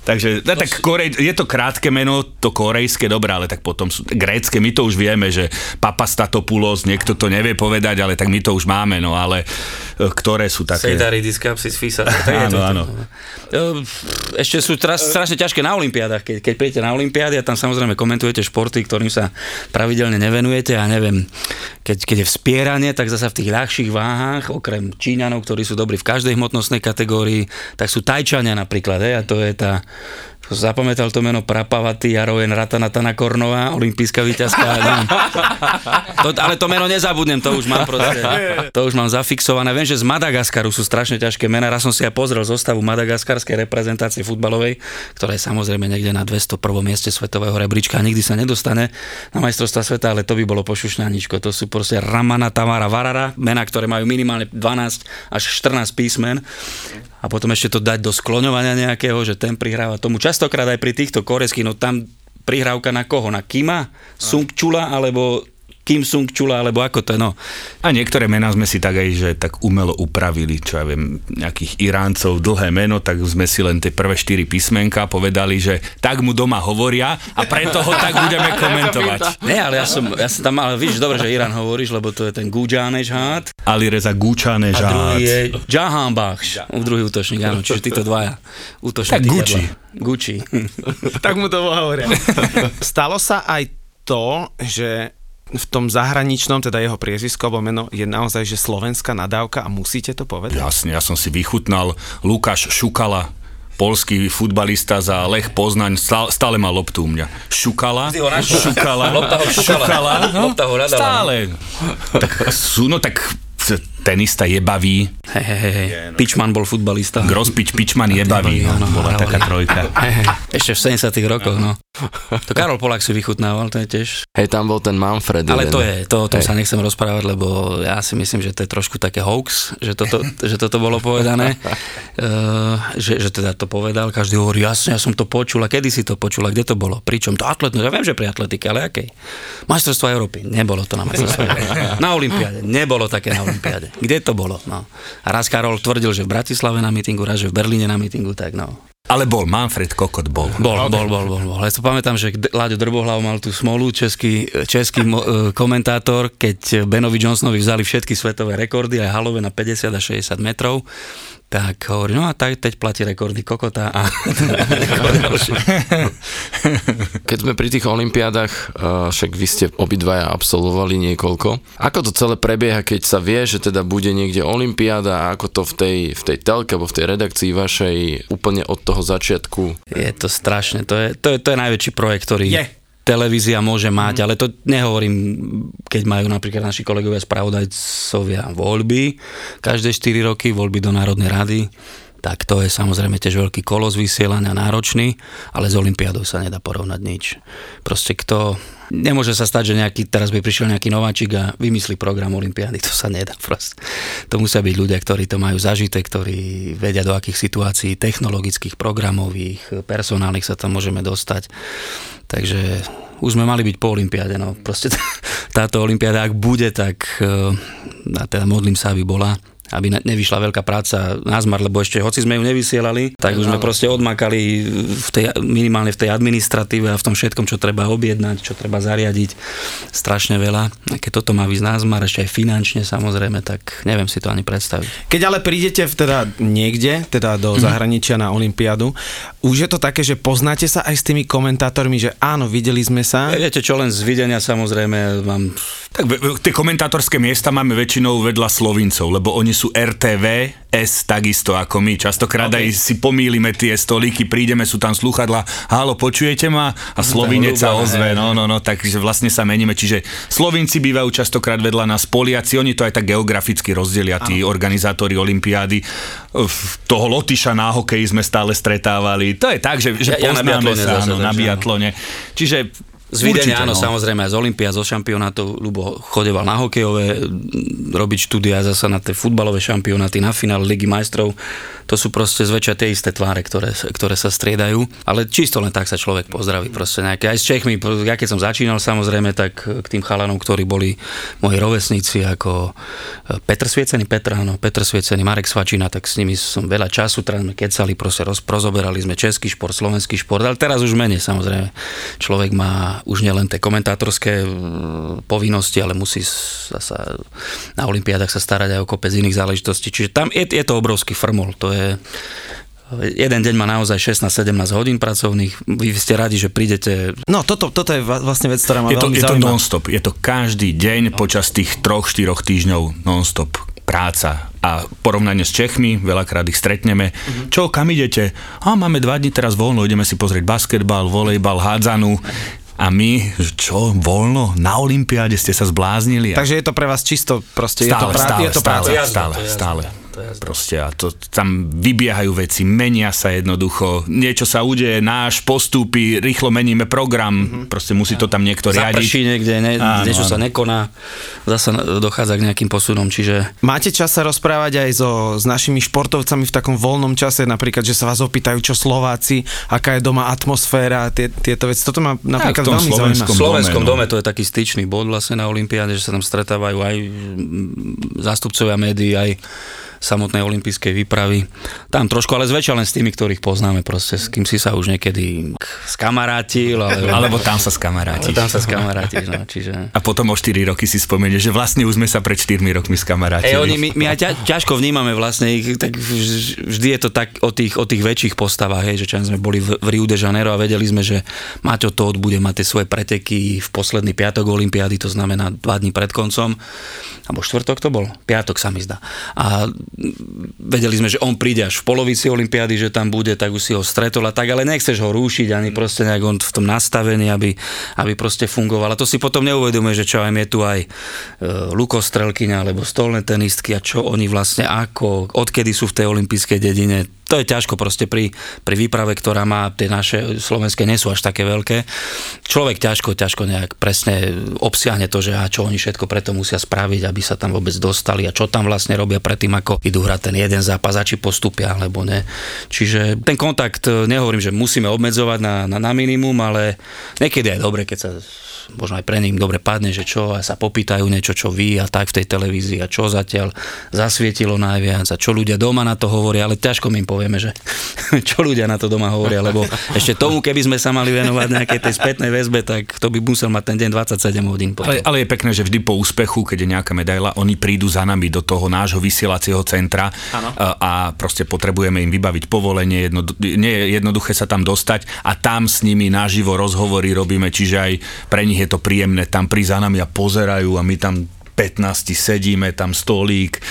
Takže no, tak Korej, je to krátke meno, to korejské, dobré, ale tak potom sú grécke, my to už vieme, že Papastatopoulos, niekto to nevie povedať, ale tak my to už máme, no ale e, ktoré sú také... Seidaridis Kapsis Fisa. áno, áno. E, ešte sú teraz strašne ťažké na Olympiádach, keď, keď príjete na Olympiády a tam samozrejme komentujete športy, ktorým sa pravidelne nevenujete a neviem, keď, keď je vspieranie, tak zase v tých ľahších váhách, okrem Číňanov, ktorí sú dobrí v každej hmotnostnej kategórii, tak sú Tajčania napríklad, hej, a to je tá zapamätal to meno Prapavaty Jaroven Ratanatana Kornová, olimpijská víťazka. to, ale to meno nezabudnem, to už mám proste. To už mám zafixované. Viem, že z Madagaskaru sú strašne ťažké mená. Raz som si aj pozrel zostavu madagaskarskej reprezentácie futbalovej, ktorá je samozrejme niekde na 201. mieste svetového rebríčka a nikdy sa nedostane na majstrovstva sveta, ale to by bolo pošušňaničko. To sú proste Ramana Tamara Varara, mená, ktoré majú minimálne 12 až 14 písmen a potom ešte to dať do skloňovania nejakého, že ten prihráva tomu. Častokrát aj pri týchto korejských, no tam prihrávka na koho? Na Kima, Sung Chula alebo Kim Sung Chula, alebo ako to no. A niektoré mená sme si tak aj, že tak umelo upravili, čo ja viem, nejakých Iráncov, dlhé meno, tak sme si len tie prvé štyri písmenka povedali, že tak mu doma hovoria a preto ho tak budeme komentovať. Nie, ale ja som, ja som tam, ale víš, dobre, že Irán hovoríš, lebo to je ten Gujanej Hád. Ali Reza Gučanej Hád. A druhý je Jahan Bakhsh, druhý útočník, áno, čiže títo dvaja útočníci. Tak Gucci. Gucci. tak mu to hovoria. Stalo sa aj to, že v tom zahraničnom, teda jeho priezvisko alebo meno je naozaj, že slovenská nadávka a musíte to povedať? Jasne, ja som si vychutnal Lukáš Šukala, polský futbalista za Lech Poznaň, stále má loptu u mňa. Šukala, šukala, šukala, no, stále. Tak sú, no tak tenista jebavý. Hej, hej, hej. Pičman bol futbalista. Grospič, Pičman jebavý, no, bola taká trojka. Hej, hej. Ešte v 70 rokoch, no. To Karol Polák si vychutnával, to je tiež. Hej, tam bol ten Manfred. Ale to je, to, o tom hey. sa nechcem rozprávať, lebo ja si myslím, že to je trošku také hoax, že toto, že toto bolo povedané. Uh, že, že teda to povedal, každý hovorí, jasne, ja som to počul, a kedy si to počul, a kde to bolo? Pričom to atlet, ja viem, že pri atletike, ale akej? Majstrovstvo Európy, nebolo to na majstrovstvo Na Olympiáde, nebolo také na Olympiáde. Kde to bolo? No. A raz Karol tvrdil, že v Bratislave na mítingu, raz, že v Berlíne na mítingu, tak no. Ale bol, Manfred Kokot bol. Bol, bol, bol, bol. bol. Ja to pamätám, že Láďo Drbohlav mal tú smolu, český, český mo, e, komentátor, keď Benovi Johnsonovi vzali všetky svetové rekordy, aj halové na 50 a 60 metrov tak hovorí, no a tak teď platí rekordy kokota a Keď sme pri tých olympiádach, však vy ste obidvaja absolvovali niekoľko, ako to celé prebieha, keď sa vie, že teda bude niekde olympiáda a ako to v tej, v tej telke alebo v tej redakcii vašej úplne od toho začiatku? Je to strašné, to je, to je, to je najväčší projekt, ktorý... Je televízia môže mať, mm. ale to nehovorím, keď majú napríklad naši kolegovia spravodajcovia voľby, každé 4 roky voľby do Národnej rady, tak to je samozrejme tiež veľký kolos vysielania, náročný, ale s Olympiádou sa nedá porovnať nič. Proste kto... Nemôže sa stať, že nejaký, teraz by prišiel nejaký nováčik a vymyslí program Olympiády, to sa nedá proste. To musia byť ľudia, ktorí to majú zažité, ktorí vedia do akých situácií technologických, programových, personálnych sa tam môžeme dostať. Takže už sme mali byť po Olympiáde, no proste táto Olympiáda, ak bude, tak eh, teda modlím sa, aby bola, aby nevyšla veľká práca na zmar, lebo ešte hoci sme ju nevysielali, tak už sme proste odmakali v tej, minimálne v tej administratíve a v tom všetkom, čo treba objednať, čo treba zariadiť, strašne veľa. A keď toto má výsť na zmar, ešte aj finančne samozrejme, tak neviem si to ani predstaviť. Keď ale prídete v teda niekde, teda do mm. zahraničia na Olympiádu, už je to také, že poznáte sa aj s tými komentátormi, že áno, videli sme sa. Viete čo, len z videnia samozrejme mám... Tak tie komentátorské miesta máme väčšinou vedľa Slovincov, lebo oni sú RTV, S takisto ako my. Častokrát okay. aj si pomýlime tie stolíky, prídeme, sú tam sluchadla, halo, počujete ma? A Slovinec sa ozve, no, no, no, takže vlastne sa meníme. Čiže Slovinci bývajú častokrát vedľa nás, Poliaci, oni to aj tak geograficky rozdelia, tí organizátori Olympiády. Toho Lotyša na hokeji sme stále stretávali. To je tak, že, že ja, poznáme ja sa, áno, na biatlone. Čiže Z videnia, áno, no. samozrejme, z Olympia, zo šampionátov, Lubo chodeval na hokejové, robiť štúdia zasa na tie futbalové šampionáty, na finále Ligy majstrov. To sú proste zväčša tie isté tváre, ktoré, ktoré sa striedajú. Ale čisto len tak sa človek pozdraví. Proste nejaké. Aj s Čechmi, ja keď som začínal samozrejme, tak k tým chalanom, ktorí boli moji rovesníci, ako e, Petr Sviecený, Petr, áno, Petr Sviecený, Marek Svačina, tak s nimi som veľa času, teraz sme kecali, proste rozprozoberali sme český šport, slovenský šport, ale teraz už menej samozrejme. Človek má už nielen tie komentátorské povinnosti, ale musí sa na olympiádach sa starať aj o kopec iných záležitostí. Čiže tam je, je to obrovský frmol. To je, jeden deň má naozaj 16-17 hodín pracovných, vy ste radi, že prídete. No toto, toto je vlastne vec, ktorá ma je to, veľmi Je to non-stop, je to každý deň počas tých 3-4 týždňov non-stop práca a porovnanie s Čechmi, veľakrát ich stretneme. Uh-huh. Čo, kam idete? A máme dva dní teraz voľno, ideme si pozrieť basketbal, volejbal, hádzanú. A my, čo, voľno? Na Olympiáde ste sa zbláznili? Takže je to pre vás čisto, proste stále, je to, prá- stále, je to práca. Stále, stále, stále. Proste a to, tam vybiehajú veci, menia sa jednoducho, niečo sa udeje, náš postúpi, rýchlo meníme program, mm-hmm. proste musí to tam niekto riadiť. Zaprší niekde, ne, áno, niečo áno. sa nekoná, zasa dochádza k nejakým posunom, čiže... Máte čas sa rozprávať aj so, s našimi športovcami v takom voľnom čase, napríklad, že sa vás opýtajú, čo Slováci, aká je doma atmosféra, tie, tieto veci. Toto ma napríklad ja, veľmi zaujíma. V slovenskom dome, no. dome to je taký styčný bod vlastne na Olympiáde, že sa tam stretávajú aj zástupcovia médií, aj samotnej olympijskej výpravy. Tam trošku, ale zväčša len s tými, ktorých poznáme proste, s kým si sa už niekedy skamarátil. Alebo, alebo tam sa skamarátiš. Tam sa skamarátiš, no, čiže... A potom o 4 roky si spomenie, že vlastne už sme sa pred 4 rokmi skamarátili. Hey, oni, my, my aj ťažko vnímame vlastne ich, tak vždy je to tak o tých, o tých väčších postavách, hej, že čo sme boli v, v Rio de Janeiro a vedeli sme, že Maťo to bude mať tie svoje preteky v posledný piatok Olympiády, to znamená dva dní pred koncom, alebo štvrtok to bol? Piatok sa mi zdá. A vedeli sme, že on príde až v polovici Olympiády, že tam bude, tak už si ho stretol a tak, ale nechceš ho rúšiť ani proste nejak on v tom nastavení, aby, aby proste fungoval. A to si potom neuvedomuje, že čo aj je tu aj e, lukostrelkyňa alebo stolné tenistky a čo oni vlastne ako, odkedy sú v tej olympijskej dedine, to je ťažko proste pri, pri výprave, ktorá má tie naše slovenské nie sú až také veľké. Človek ťažko, ťažko nejak presne obsiahne to, že a čo oni všetko preto musia spraviť, aby sa tam vôbec dostali a čo tam vlastne robia predtým, ako idú hrať ten jeden zápas a či postupia alebo ne. Čiže ten kontakt, nehovorím, že musíme obmedzovať na, na, na minimum, ale niekedy je dobre, keď sa možno aj pre nich dobre padne, že čo, a sa popýtajú niečo, čo vy a tak v tej televízii a čo zatiaľ zasvietilo najviac a čo ľudia doma na to hovoria, ale ťažko mi im povieme, že čo ľudia na to doma hovoria, lebo ešte tomu, keby sme sa mali venovať nejakej tej spätnej väzbe, tak to by musel mať ten deň 27 hodín. Ale, ale je pekné, že vždy po úspechu, keď je nejaká medaila, oni prídu za nami do toho nášho vysielacieho centra a, a proste potrebujeme im vybaviť povolenie, jedno, nie je jednoduché sa tam dostať a tam s nimi naživo rozhovory robíme, čiže aj pre nich je to príjemné tam prísť za nami a pozerajú a my tam 15 sedíme, tam stolík.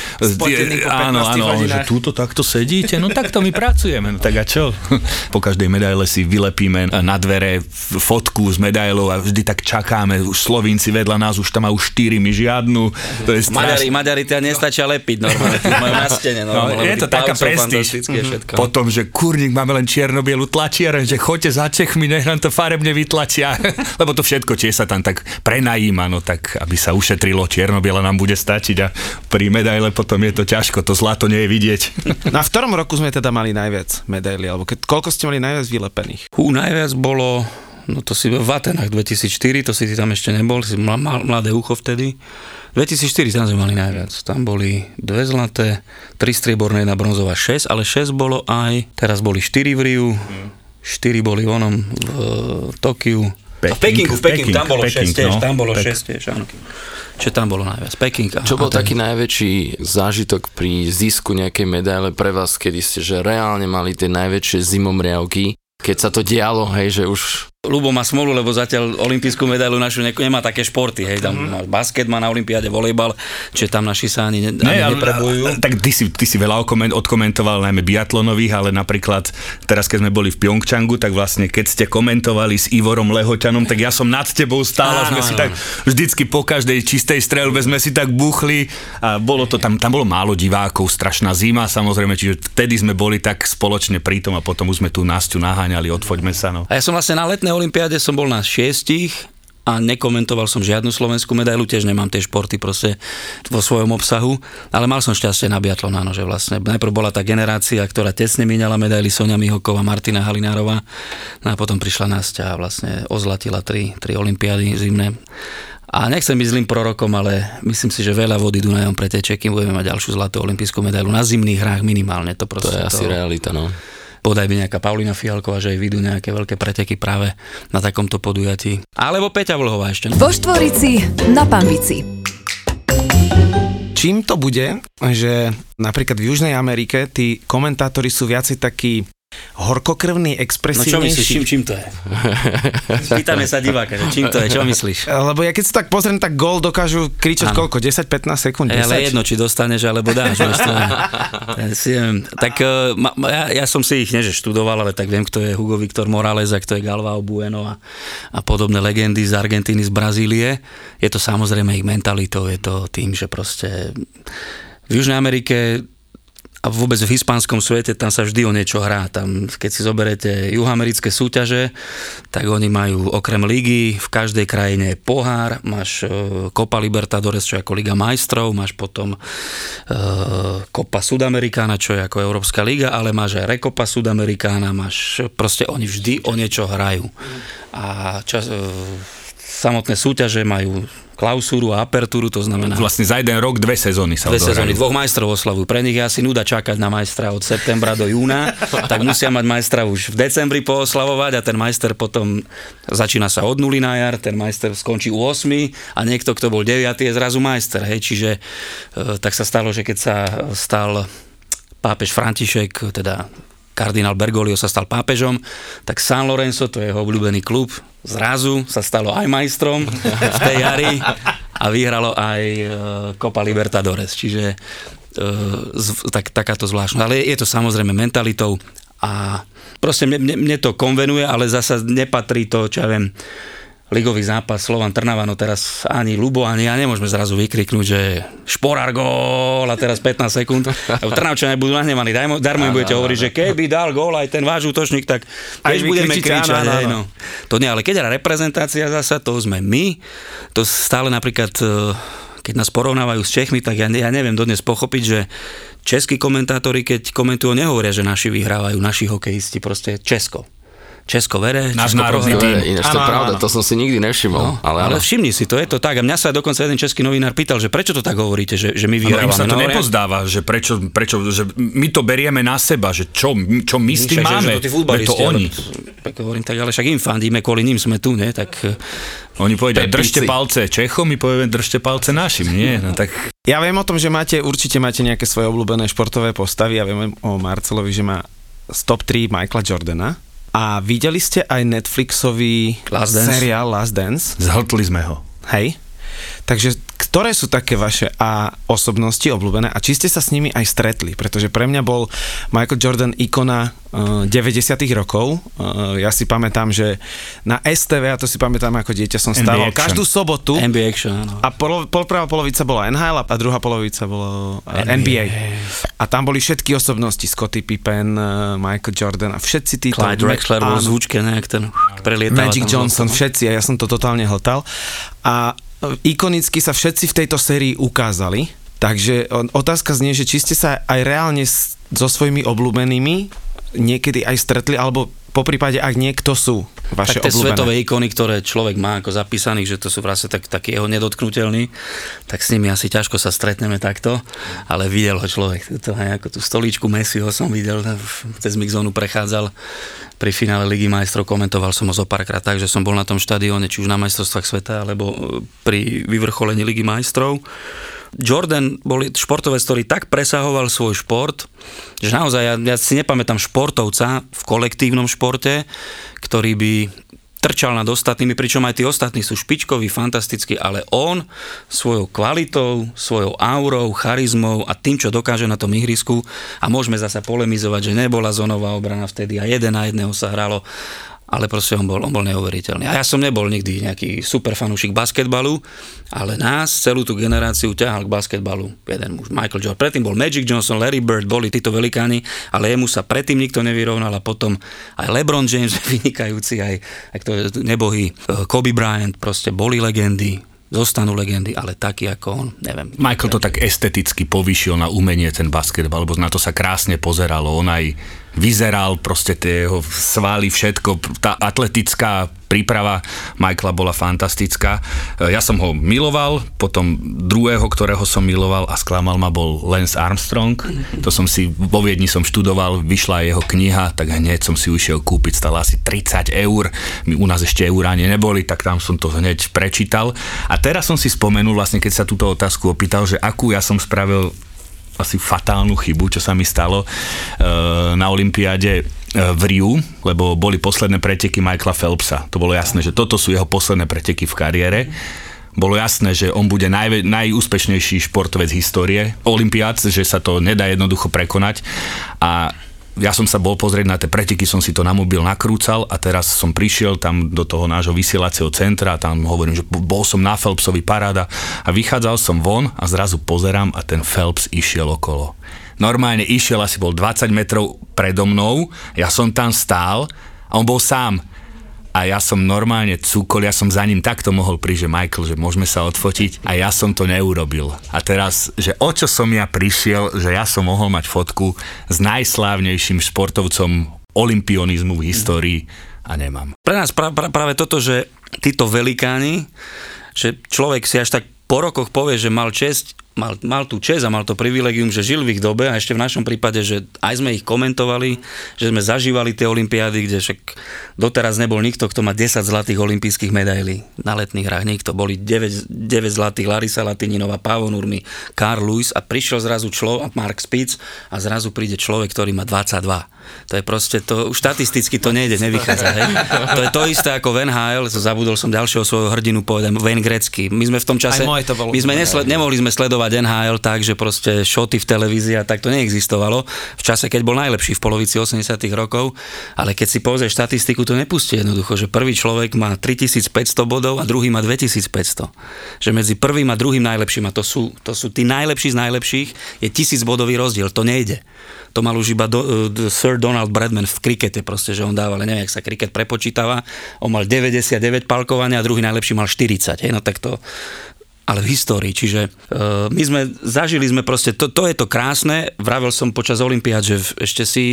áno, áno, že túto takto sedíte, no takto my pracujeme, no tak a čo? Po každej medaile si vylepíme na dvere fotku s medailou a vždy tak čakáme, už Slovinci vedľa nás, už tam majú štyri, my žiadnu. To je straš... Maďari, Maďari teda nestačia lepiť normálne, majú na stene. No, je to taká prestíž. Potom, že kurník máme len čierno-bielu tlačiareň, že choďte za Čechmi, nech nám to farebne vytlačia, lebo to všetko tie sa tam tak prenajíma, no tak aby sa ušetrilo čierno čierno nám bude stačiť a pri medaile potom je to ťažko, to zlato nie je vidieť. Na v ktorom roku sme teda mali najviac medaily, alebo keď, koľko ste mali najviac vylepených? Hú, najviac bolo no to si v Atenách 2004, to si ty tam ešte nebol, si mal mladé ucho vtedy. 2004 tam sme mali najviac. Tam boli dve zlaté, tri strieborné, jedna bronzová, 6, ale 6 bolo aj, teraz boli 4 v Riu, 4 boli v onom v Tokiu. Peking, v Pekingu, v Pekingu, tam bolo 6 tiež, no, tam bolo 6 tiež, áno. Čo tam bolo najviac? Peking. Čo bol ten... taký najväčší zážitok pri zisku nejakej medaile pre vás, kedy ste že reálne mali tie najväčšie zimomriavky, keď sa to dialo, hej, že už Lubo má smolu, lebo zatiaľ olimpijskú medailu našu nemá také športy, hej, tam mm-hmm. basket má na olympiáde, volejbal, čiže tam naši sa ani, ne, ne, ani neprebujú. Tak ty si, ty si veľa odkomentoval najmä biatlonových, ale napríklad teraz, keď sme boli v Pyeongchangu, tak vlastne keď ste komentovali s Ivorom Lehoťanom, tak ja som nad tebou stál a sme si tak vždycky po každej čistej strelbe sme si tak buchli a bolo to tam, tam bolo málo divákov, strašná zima samozrejme, čiže vtedy sme boli tak spoločne pri tom a potom už sme tú Nasťu naháňali, odfoďme sa. No. A ja som vlastne na letnej jednej olympiáde som bol na šiestich a nekomentoval som žiadnu slovenskú medailu, tiež nemám tie športy proste vo svojom obsahu, ale mal som šťastie na biatlon, áno, že vlastne najprv bola tá generácia, ktorá tesne míňala medaily Sonia Mihoková, Martina Halinárová no a potom prišla Nastia a vlastne ozlatila tri, tri olympiády zimné. A nechcem byť zlým prorokom, ale myslím si, že veľa vody Dunajom preteče, kým budeme mať ďalšiu zlatú olympijskú medailu na zimných hrách minimálne. To, proste, to je asi to... realita, no podaj by nejaká Paulina Fialková, že aj vidú nejaké veľké preteky práve na takomto podujatí. Alebo Peťa Vlhová ešte. Vo Štvorici na Pambici. Čím to bude, že napríklad v Južnej Amerike tí komentátori sú viacej takí horkokrvný, expresívnejší. No čo myslíš, čím, čím to je? Pýtame sa diváka, že čím to je, čo myslíš? Lebo ja keď sa tak pozriem, tak gól dokážu kričať ano. koľko? 10-15 sekúnd? 10? Ale jedno, či dostaneš, alebo dáš. to, tak e, ja, ja, som si ich neže študoval, ale tak viem, kto je Hugo Viktor Morales a kto je Galvao Bueno a, a podobné legendy z Argentíny, z Brazílie. Je to samozrejme ich mentalitou, je to tým, že proste v Južnej Amerike a vôbec v hispánskom svete tam sa vždy o niečo hrá. Tam, keď si zoberete juhoamerické súťaže, tak oni majú okrem ligy v každej krajine pohár, máš uh, Copa Libertadores, čo je ako Liga majstrov, máš potom uh, Copa Sudamericana, čo je ako Európska liga, ale máš aj Recopa Sudamericana, máš, proste oni vždy o niečo hrajú. A čas, uh, samotné súťaže majú klausúru a apertúru, to znamená... Vlastne za jeden rok dve sezóny sa Dve sezóny, dvoch majstrov oslavujú. Pre nich je asi nuda čakať na majstra od septembra do júna, tak musia mať majstra už v decembri pooslavovať a ten majster potom začína sa od nuly na jar, ten majster skončí u 8 a niekto, kto bol 9, je zrazu majster. Hej. Čiže e, tak sa stalo, že keď sa stal pápež František, teda kardinál Bergoglio sa stal pápežom, tak San Lorenzo, to je jeho obľúbený klub, zrazu sa stalo aj majstrom v tej jari a vyhralo aj e, Copa Libertadores, čiže e, tak, takáto zvláštna. Ale je to samozrejme mentalitou a proste mne, mne, mne to konvenuje, ale zasa nepatrí to, čo ja viem, ligový zápas Slovan Trnava, no teraz ani Lubo, ani ja nemôžeme zrazu vykriknúť, že šporár gól a teraz 15 sekúnd. Trnavčania budú nahnevaní, darmo im budete hovoriť, že keby dal gól aj ten váš útočník, tak tiež budeme kričať. Áno, áno. No. To nie, ale keď je reprezentácia zasa, to sme my. To stále napríklad e, keď nás porovnávajú s Čechmi, tak ja, ja neviem dodnes pochopiť, že českí komentátori, keď komentujú, nehovoria, že naši vyhrávajú, naši hokejisti, proste Česko Česko vere, Náš národný tým. Ináč to je pravda, to som si nikdy nevšimol. No, ale, ale všimni si, to je to tak. A mňa sa dokonca jeden český novinár pýtal, že prečo to tak hovoríte, že, že my vyhrávame. Ale im sa to no, nepozdáva, že prečo, prečo, že my to berieme na seba, že čo, čo my s tým máme, že, že to oni. Tak hovorím, tak ale však im fandíme, kvôli ním sme tu, ne? Tak, oni povedia, držte palce Čechom, my povieme, držte palce našim, nie? No, tak... Ja viem o tom, že máte, určite máte nejaké svoje obľúbené športové postavy. Ja viem o Marcelovi, že má stop 3 Michaela Jordana. A videli ste aj Netflixový Last Dance? seriál Last Dance? Zhltli sme ho. Hej. Takže ktoré sú také vaše a osobnosti obľúbené a či ste sa s nimi aj stretli? Pretože pre mňa bol Michael Jordan ikona uh, 90 rokov. Uh, ja si pamätám, že na STV, a to si pamätám ako dieťa, som stával každú sobotu. NBA Action, áno. A pol, pol, prvá polovica bola NHL a druhá polovica bola uh, NBA. NBA. A tam boli všetky osobnosti, Scottie Pippen, Michael Jordan a všetci títo... Clyde Drexler bol zvučke, nejak ten prelietal. Magic Johnson, všetci a ja som to totálne hltal. A ikonicky sa všetci v tejto sérii ukázali, takže otázka znie, že či ste sa aj reálne so svojimi obľúbenými niekedy aj stretli, alebo po prípade, ak niekto sú vaše tak tie obľúbené. svetové ikony, ktoré človek má ako zapísaných, že to sú vlastne tak, taký jeho nedotknutelný, tak s nimi asi ťažko sa stretneme takto, ale videl ho človek. To, aj ako tú stoličku Messiho som videl, cez mixzónu prechádzal pri finále Ligy majstrov, komentoval som ho zo párkrát tak, že som bol na tom štadióne, či už na majstrovstvách sveta, alebo e, pri vyvrcholení Ligy majstrov Jordan bol športovec, ktorý tak presahoval svoj šport, že naozaj ja, ja si nepamätám športovca v kolektívnom športe, ktorý by trčal nad ostatnými, pričom aj tí ostatní sú špičkoví, fantastickí, ale on svojou kvalitou, svojou aurou, charizmou a tým, čo dokáže na tom ihrisku a môžeme zasa polemizovať, že nebola zónová obrana vtedy a jeden na jedného sa hralo ale proste on bol, on bol neuveriteľný. A ja som nebol nikdy nejaký super fanúšik basketbalu, ale nás, celú tú generáciu ťahal k basketbalu jeden muž, Michael Jordan. Predtým bol Magic Johnson, Larry Bird, boli títo velikáni, ale jemu sa predtým nikto nevyrovnal a potom aj LeBron James vynikajúci, aj, aj kto nebohý eh, Kobe Bryant, proste boli legendy, zostanú legendy, ale taký ako on, neviem. Michael to tak esteticky povýšil na umenie ten basketbal, lebo na to sa krásne pozeralo. On aj vyzeral, proste tie jeho svaly, všetko, tá atletická príprava Michaela bola fantastická. E, ja som ho miloval, potom druhého, ktorého som miloval a sklamal ma bol Lance Armstrong. To som si, vo Viedni som študoval, vyšla jeho kniha, tak hneď som si ušiel kúpiť, stala asi 30 eur. My u nás ešte eur ani neboli, tak tam som to hneď prečítal. A teraz som si spomenul, vlastne keď sa túto otázku opýtal, že akú ja som spravil asi fatálnu chybu, čo sa mi stalo e, na Olympiáde e, v Riu, lebo boli posledné preteky Michaela Phelpsa. To bolo jasné, že toto sú jeho posledné preteky v kariére. Bolo jasné, že on bude naj, najúspešnejší športovec histórie Olympiád, že sa to nedá jednoducho prekonať. A ja som sa bol pozrieť na tie preteky, som si to na mobil nakrúcal a teraz som prišiel tam do toho nášho vysielacieho centra a tam hovorím, že bol som na Phelpsovi paráda a vychádzal som von a zrazu pozerám a ten Phelps išiel okolo. Normálne išiel, asi bol 20 metrov predo mnou, ja som tam stál a on bol sám a ja som normálne cúkol, ja som za ním takto mohol prísť, že Michael, že môžeme sa odfotiť a ja som to neurobil. A teraz, že o čo som ja prišiel, že ja som mohol mať fotku s najslávnejším športovcom olimpionizmu v histórii a nemám. Pre nás pra, pra, práve toto, že títo velikáni, že človek si až tak po rokoch povie, že mal česť mal, mal tú čest a mal to privilegium, že žil v ich dobe a ešte v našom prípade, že aj sme ich komentovali, že sme zažívali tie olympiády, kde však doteraz nebol nikto, kto má 10 zlatých olympijských medailí na letných hrách. Nikto. Boli 9, 9 zlatých Larisa Latininová, Pavo Nurmi, Carl Lewis a prišiel zrazu človek, Mark Spitz a zrazu príde človek, ktorý má 22. To je proste, to, štatisticky to nejde, nevychádza. Hej? To je to isté ako v NHL, zabudol som ďalšieho svojho hrdinu, povedem, Wayne Gretzky. My sme v tom čase, my sme nesled, nemohli sme sledovať NHL tak, že proste šoty v televízii a tak to neexistovalo. V čase, keď bol najlepší v polovici 80 rokov, ale keď si pozrieš štatistiku, to nepustí jednoducho, že prvý človek má 3500 bodov a druhý má 2500. Že medzi prvým a druhým najlepším, a to sú, to sú tí najlepší z najlepších, je tisíc bodový rozdiel, to nejde. To mal už iba do, uh, Sir Donald Bradman v krikete proste, že on dával, neviem, jak sa kriket prepočítava, on mal 99 palkovania a druhý najlepší mal 40, hej, no tak to, ale v histórii. Čiže uh, my sme, zažili sme proste, to, to je to krásne, vravel som počas Olympiád, že ešte si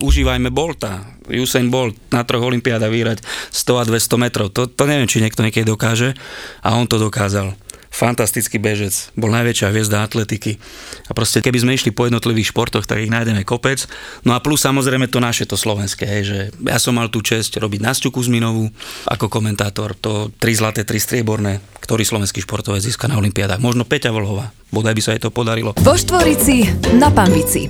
užívajme Bolta. Usain Bolt na troch Olympiádach vyhrať 100 a 200 metrov. To, to neviem, či niekto niekedy dokáže a on to dokázal fantastický bežec, bol najväčšia hviezda atletiky. A proste keby sme išli po jednotlivých športoch, tak ich nájdeme kopec. No a plus samozrejme to naše, to slovenské, hej, že ja som mal tú čest robiť Nastiu Kuzminovú ako komentátor, to tri zlaté, tri strieborné, ktorý slovenský športovec získa na Olympiádach. Možno Peťa Volhova, bodaj by sa jej to podarilo. Vo Štvorici na Pambici.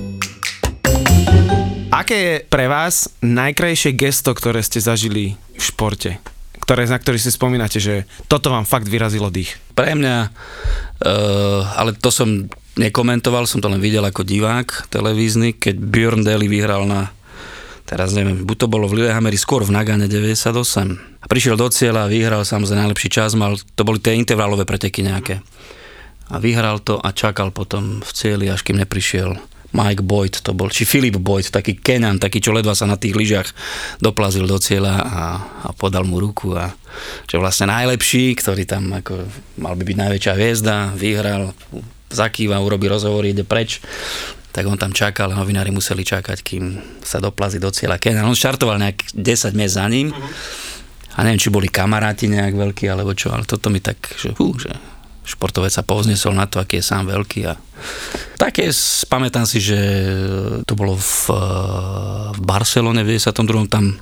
Aké je pre vás najkrajšie gesto, ktoré ste zažili v športe? Ktoré, na ktorý si spomínate, že toto vám fakt vyrazilo dých? Pre mňa, uh, ale to som nekomentoval, som to len videl ako divák televízny, keď Björn Daly vyhral na teraz neviem, buď to bolo v Lillehammeri skôr v Nagane 98. A prišiel do cieľa vyhral samozrejme najlepší čas, mal, to boli tie intervalové preteky nejaké. A vyhral to a čakal potom v cieli, až kým neprišiel Mike Boyd to bol, či Philip Boyd, taký Kenan, taký, čo ledva sa na tých lyžiach doplazil do cieľa a, a podal mu ruku a že vlastne najlepší, ktorý tam ako mal by byť najväčšia hviezda, vyhral, zakýva, urobí rozhovor, ide preč tak on tam čakal, novinári museli čakať, kým sa doplazí do cieľa Kenan. On štartoval nejak 10 miest za ním a neviem, či boli kamaráti nejak veľkí alebo čo, ale toto mi tak, že, hú, že športovec sa povznesol na to, aký je sám veľký a také pamätám si, že to bolo v, v Barcelone v 92. tam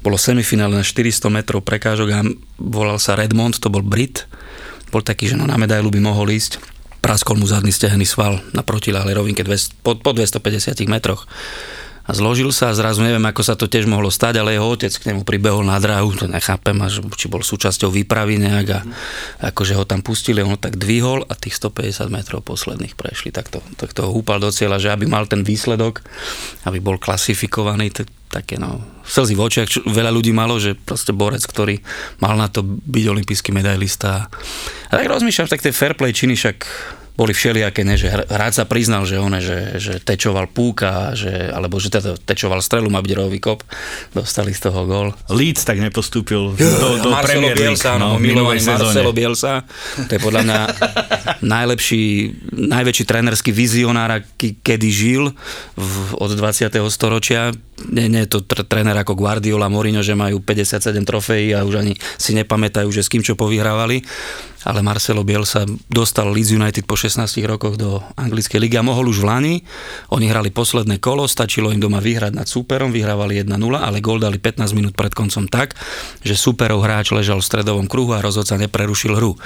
bolo semifinále na 400 metrov prekážok a volal sa Redmond, to bol Brit bol taký, že no na medailu by mohol ísť praskol mu zadný stehený sval na protiláhlej rovinke po, po 250 metroch a zložil sa a zrazu neviem, ako sa to tiež mohlo stať, ale jeho otec k nemu pribehol na dráhu, to nechápem, až, či bol súčasťou výpravy nejak a akože ho tam pustili, on tak dvihol a tých 150 metrov posledných prešli, tak to, tak to húpal do cieľa, že aby mal ten výsledok, aby bol klasifikovaný, tak, také no, slzy v očiach, čo veľa ľudí malo, že proste borec, ktorý mal na to byť olimpijský medailista. A tak rozmýšľam, tak tie fair play činy však boli všelijaké, ne, že hráč sa priznal, že on, že, že tečoval púka, že, alebo že teda tečoval strelu, má byť rový kop, dostali z toho gol. Leeds tak nepostúpil do, do Marcelo Premier Bielsa, no, milovaný Marcelo Bielsa, to je podľa mňa najlepší, najväčší trénerský vizionár, kedy žil v, od 20. storočia. Nie, nie je to tr- tréner ako Guardiola, Mourinho, že majú 57 trofejí a už ani si nepamätajú, že s kým čo povyhrávali ale Marcelo Bielsa dostal Leeds United po 16 rokoch do anglickej ligy a mohol už v Lani. Oni hrali posledné kolo, stačilo im doma vyhrať nad súperom, vyhrávali 1-0, ale gol dali 15 minút pred koncom tak, že superov hráč ležal v stredovom kruhu a rozhodca neprerušil hru.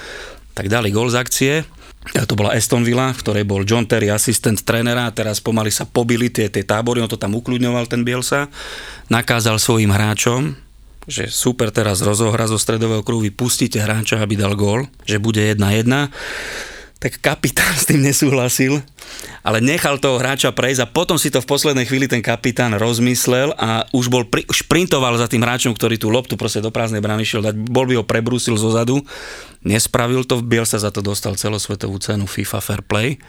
Tak dali gol z akcie, to bola Aston Villa, v ktorej bol John Terry, asistent trénera a teraz pomaly sa pobili tie, tie tábory, on to tam ukľudňoval ten Bielsa, nakázal svojim hráčom, že super teraz rozohra zo stredového kruhu, pustíte hráča, aby dal gól, že bude 1-1, tak kapitán s tým nesúhlasil, ale nechal toho hráča prejsť a potom si to v poslednej chvíli ten kapitán rozmyslel a už bol pri, šprintoval za tým hráčom, ktorý tú loptu proste do prázdnej brány šiel dať, bol by ho prebrúsil zo zadu, nespravil to, Biel sa za to dostal celosvetovú cenu FIFA Fair Play.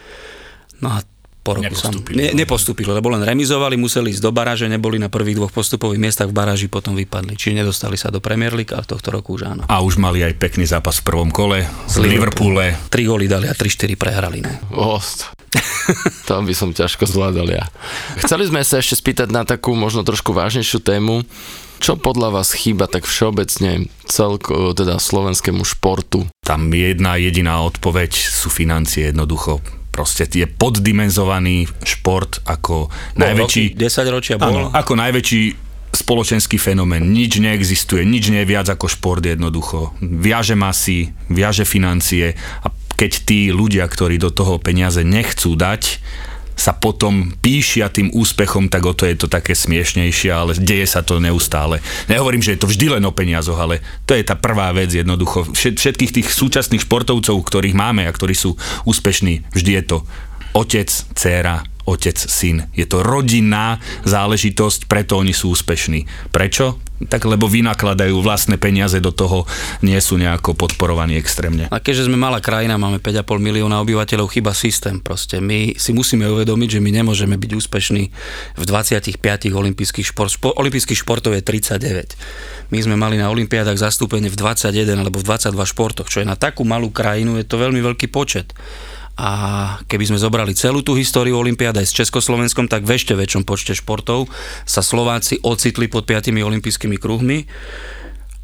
No a po roku nepostúpili. ne, nepostúpili, lebo len remizovali, museli ísť do baráže, neboli na prvých dvoch postupových miestach v baráži, potom vypadli. Čiže nedostali sa do Premier League, ale tohto roku už áno. A už mali aj pekný zápas v prvom kole z Liverpoole. Tri góly dali a 3-4 prehrali. Ne? Ost. to by som ťažko zvládal ja. Chceli sme sa ešte spýtať na takú možno trošku vážnejšiu tému. Čo podľa vás chýba tak všeobecne celko, teda slovenskému športu? Tam jedna jediná odpoveď sú financie jednoducho proste je poddimenzovaný šport ako bol najväčší... 10 ročia bol. Áno, ako najväčší spoločenský fenomén. Nič neexistuje, nič nie je viac ako šport jednoducho. Viaže masy, viaže financie a keď tí ľudia, ktorí do toho peniaze nechcú dať, sa potom píšia tým úspechom, tak o to je to také smiešnejšie, ale deje sa to neustále. Nehovorím, že je to vždy len o peniazoch, ale to je tá prvá vec jednoducho. Všetkých tých súčasných športovcov, ktorých máme a ktorí sú úspešní, vždy je to otec, dcéra, otec, syn. Je to rodinná záležitosť, preto oni sú úspešní. Prečo? Tak lebo vynakladajú vlastné peniaze do toho, nie sú nejako podporovaní extrémne. A keďže sme malá krajina, máme 5,5 milióna obyvateľov, chyba systém proste. My si musíme uvedomiť, že my nemôžeme byť úspešní v 25 olympijských šport. Špo, olympijských športov je 39. My sme mali na olympiádach zastúpenie v 21 alebo v 22 športoch, čo je na takú malú krajinu, je to veľmi veľký počet a keby sme zobrali celú tú históriu Olympiáda aj s Československom, tak v ešte väčšom počte športov sa Slováci ocitli pod piatimi olympijskými kruhmi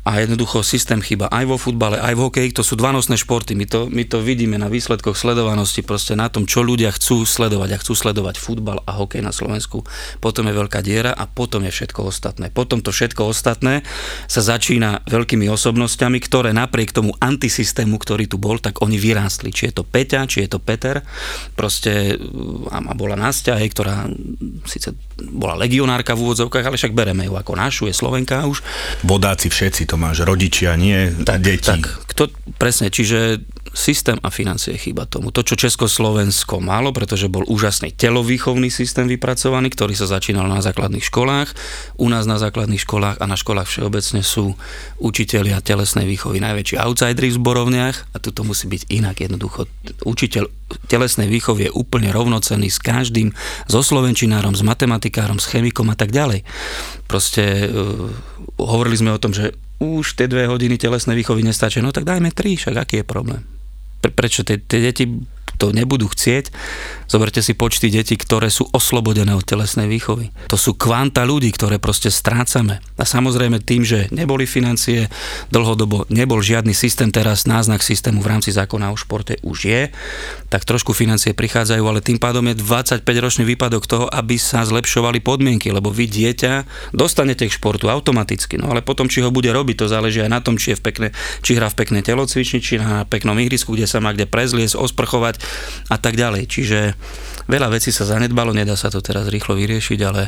a jednoducho systém chyba aj vo futbale, aj v hokeji, to sú dvanosné športy, my to, my to vidíme na výsledkoch sledovanosti, proste na tom, čo ľudia chcú sledovať a chcú sledovať futbal a hokej na Slovensku, potom je veľká diera a potom je všetko ostatné. Potom to všetko ostatné sa začína veľkými osobnosťami, ktoré napriek tomu antisystému, ktorý tu bol, tak oni vyrástli. Či je to Peťa, či je to Peter, proste a bola Nastia, hej, ktorá síce bola legionárka v úvodzovkách, ale však bereme ju ako našu, je Slovenka už. Vodáci všetci to máš, rodičia, nie tak, deti. Tak, kto, presne, čiže systém a financie chýba tomu. To, čo Československo malo, pretože bol úžasný telovýchovný systém vypracovaný, ktorý sa začínal na základných školách. U nás na základných školách a na školách všeobecne sú učitelia telesnej výchovy najväčší outsideri v zborovniach a tu to musí byť inak jednoducho. Učiteľ telesnej výchovy je úplne rovnocenný s každým, so slovenčinárom, s matematikárom, s chemikom a tak ďalej. Proste uh, hovorili sme o tom, že už tie dve hodiny telesnej výchovy nestačia, no tak dajme tri, však aký je problém? Pre, prečo tie, tie deti to nebudú chcieť, zoberte si počty detí, ktoré sú oslobodené od telesnej výchovy. To sú kvanta ľudí, ktoré proste strácame. A samozrejme tým, že neboli financie, dlhodobo nebol žiadny systém, teraz náznak systému v rámci zákona o športe už je, tak trošku financie prichádzajú, ale tým pádom je 25-ročný výpadok toho, aby sa zlepšovali podmienky, lebo vy dieťa dostanete k športu automaticky, no ale potom, či ho bude robiť, to záleží aj na tom, či, je v pekne, či hrá v peknej telocvični, či na peknom ihrisku, kde sa má kde prezliesť, osprchovať, a tak ďalej. Čiže veľa vecí sa zanedbalo, nedá sa to teraz rýchlo vyriešiť, ale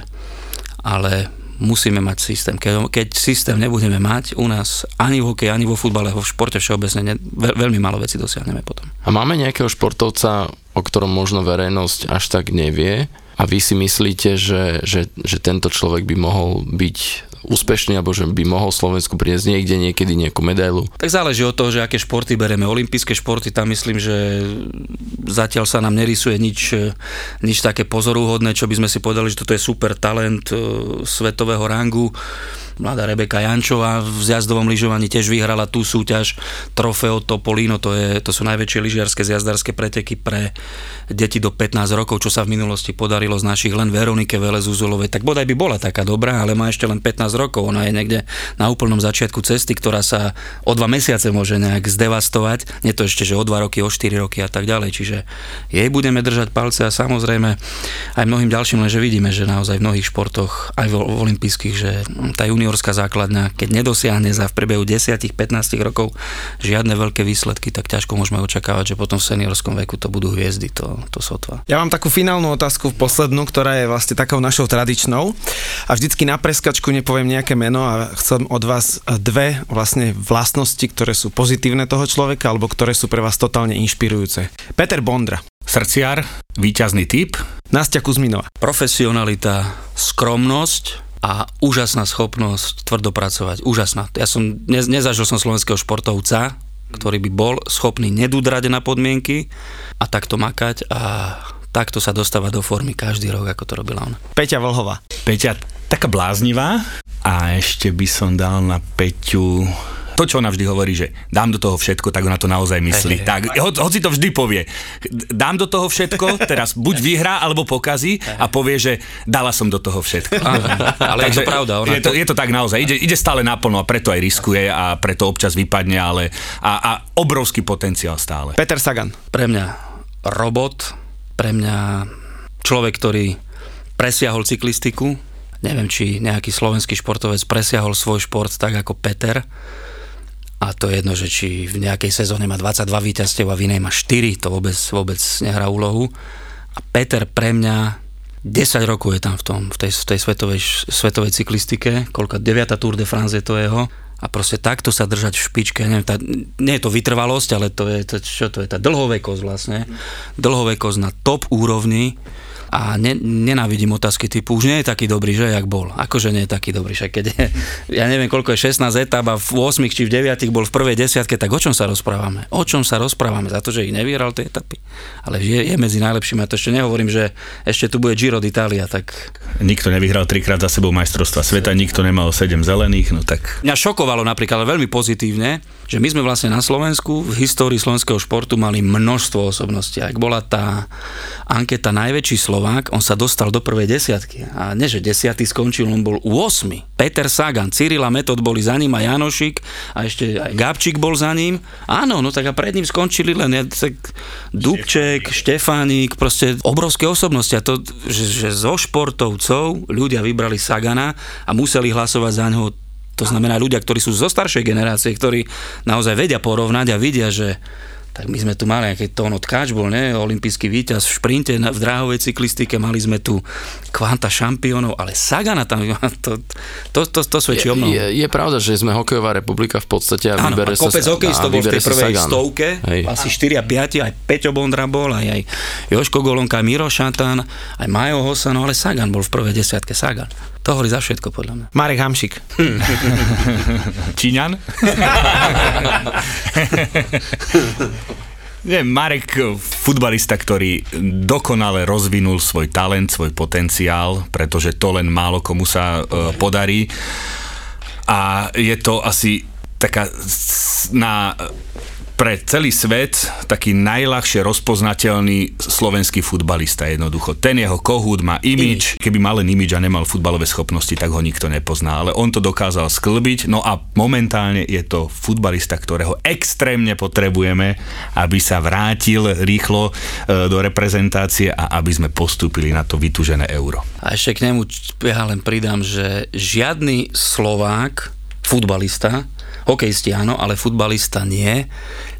ale musíme mať systém. Keď, keď systém nebudeme mať u nás ani v hokeji, ani vo futbale, vo športe všeobecne, ne, veľmi málo vecí dosiahneme potom. A máme nejakého športovca, o ktorom možno verejnosť až tak nevie a vy si myslíte, že, že, že tento človek by mohol byť úspešný, alebo že by mohol Slovensku priniesť niekde niekedy nejakú medailu? Tak záleží od toho, že aké športy bereme. Olympijské športy, tam myslím, že zatiaľ sa nám nerysuje nič, nič také pozorúhodné, čo by sme si povedali, že toto je super talent e, svetového rangu mladá Rebeka Jančová v zjazdovom lyžovaní tiež vyhrala tú súťaž Trofeo Topolino, to, je, to sú najväčšie lyžiarske zjazdárske preteky pre deti do 15 rokov, čo sa v minulosti podarilo z našich len Veronike Velezuzulovej, tak bodaj by bola taká dobrá, ale má ešte len 15 rokov, ona je niekde na úplnom začiatku cesty, ktorá sa o dva mesiace môže nejak zdevastovať, nie to ešte, že o 2 roky, o 4 roky a tak ďalej, čiže jej budeme držať palce a samozrejme aj mnohým ďalším, lenže vidíme, že naozaj v mnohých športoch, aj v, v olympijských, že tá juni juniorská základňa, keď nedosiahne za v priebehu 10-15 rokov žiadne veľké výsledky, tak ťažko môžeme očakávať, že potom v seniorskom veku to budú hviezdy, to, to sotva. Ja mám takú finálnu otázku, poslednú, ktorá je vlastne takou našou tradičnou a vždycky na preskačku nepoviem nejaké meno a chcem od vás dve vlastne vlastnosti, ktoré sú pozitívne toho človeka alebo ktoré sú pre vás totálne inšpirujúce. Peter Bondra. Srdciar, výťazný typ. Nastia Kuzminová. Profesionalita, skromnosť, a úžasná schopnosť tvrdo pracovať. Úžasná. Ja som, ne, nezažil som slovenského športovca, ktorý by bol schopný nedúdrať na podmienky a takto makať a takto sa dostávať do formy každý rok, ako to robila ona. Peťa Vlhová. Peťa taká bláznivá a ešte by som dal na Peťu to, čo ona vždy hovorí, že dám do toho všetko, tak ona to naozaj myslí. Hey, hey, tak, ho, hoci to vždy povie, dám do toho všetko, teraz buď vyhrá, alebo pokazí a povie, že dala som do toho všetko. ale Takže je to pravda. Ona je, to, je to tak naozaj, ide, ide stále naplno a preto aj riskuje a preto občas vypadne, ale a, a obrovský potenciál stále. Peter Sagan. Pre mňa robot, pre mňa človek, ktorý presiahol cyklistiku, neviem, či nejaký slovenský športovec presiahol svoj šport tak ako Peter a to je jedno, že či v nejakej sezóne má 22 víťazstiev a v inej má 4, to vôbec, vôbec nehrá úlohu. A Peter pre mňa 10 rokov je tam v, tom, v tej, v tej svetovej, svetovej cyklistike, koľko 9. Tour de France je to jeho a proste takto sa držať v špičke, neviem, tá, nie je to vytrvalosť, ale to je, to, čo to je, tá dlhovekosť vlastne, dlhovekosť na top úrovni, a ne, nenávidím otázky typu, už nie je taký dobrý, že jak bol. Akože nie je taký dobrý, však keď je, ja neviem koľko je 16 etap a v 8 či v 9 bol v prvej desiatke, tak o čom sa rozprávame? O čom sa rozprávame? Za to, že ich nevyhral tie etapy. Ale je, je medzi najlepšími. A to ešte nehovorím, že ešte tu bude Giro d'Italia, tak... Nikto nevyhral trikrát za sebou majstrovstva sveta, nikto nemal 7 zelených, no tak... Mňa šokovalo napríklad, ale veľmi pozitívne, že my sme vlastne na Slovensku v histórii slovenského športu mali množstvo osobností. Ak bola tá anketa najväčší Slovák, on sa dostal do prvej desiatky. A nie, že desiatý skončil, on bol 8. Peter Sagan, Cyrila Metod boli za ním a Janošik a ešte aj Gabčík bol za ním. Áno, no tak a pred ním skončili len tak Dubček, Štefánik, proste obrovské osobnosti. A to, že, že zo športovcov ľudia vybrali Sagana a museli hlasovať za ňoho to znamená ľudia, ktorí sú zo staršej generácie, ktorí naozaj vedia porovnať a vidia, že tak my sme tu mali nejaký Tono Tkáč bol, ne, olimpijský víťaz v šprinte v dráhovej cyklistike, mali sme tu kvanta šampiónov, ale Sagana tam, to, to, to, to svedčí o mnoho. Je, je, pravda, že sme hokejová republika v podstate a Áno, vybere a kopec sa... hokejistov bol v tej prvej Sagan. stovke, Hej. asi 4 a 5, aj Peťo Bondra bol, aj, aj Joško Golonka, Miro Šatan, aj Majo Hosano, ale Sagan bol v prvej desiatke, Sagan. To hovorí za všetko, podľa mňa. Marek Hamšik. Číňan? Nie, Marek, futbalista, ktorý dokonale rozvinul svoj talent, svoj potenciál, pretože to len málo komu sa uh, podarí. A je to asi taká na pre celý svet taký najľahšie rozpoznateľný slovenský futbalista jednoducho. Ten jeho kohút má imič, keby mal len imič a nemal futbalové schopnosti, tak ho nikto nepozná. Ale on to dokázal sklbiť, no a momentálne je to futbalista, ktorého extrémne potrebujeme, aby sa vrátil rýchlo e, do reprezentácie a aby sme postúpili na to vytúžené euro. A ešte k nemu ja len pridám, že žiadny Slovák, futbalista, hokejisti áno, ale futbalista nie,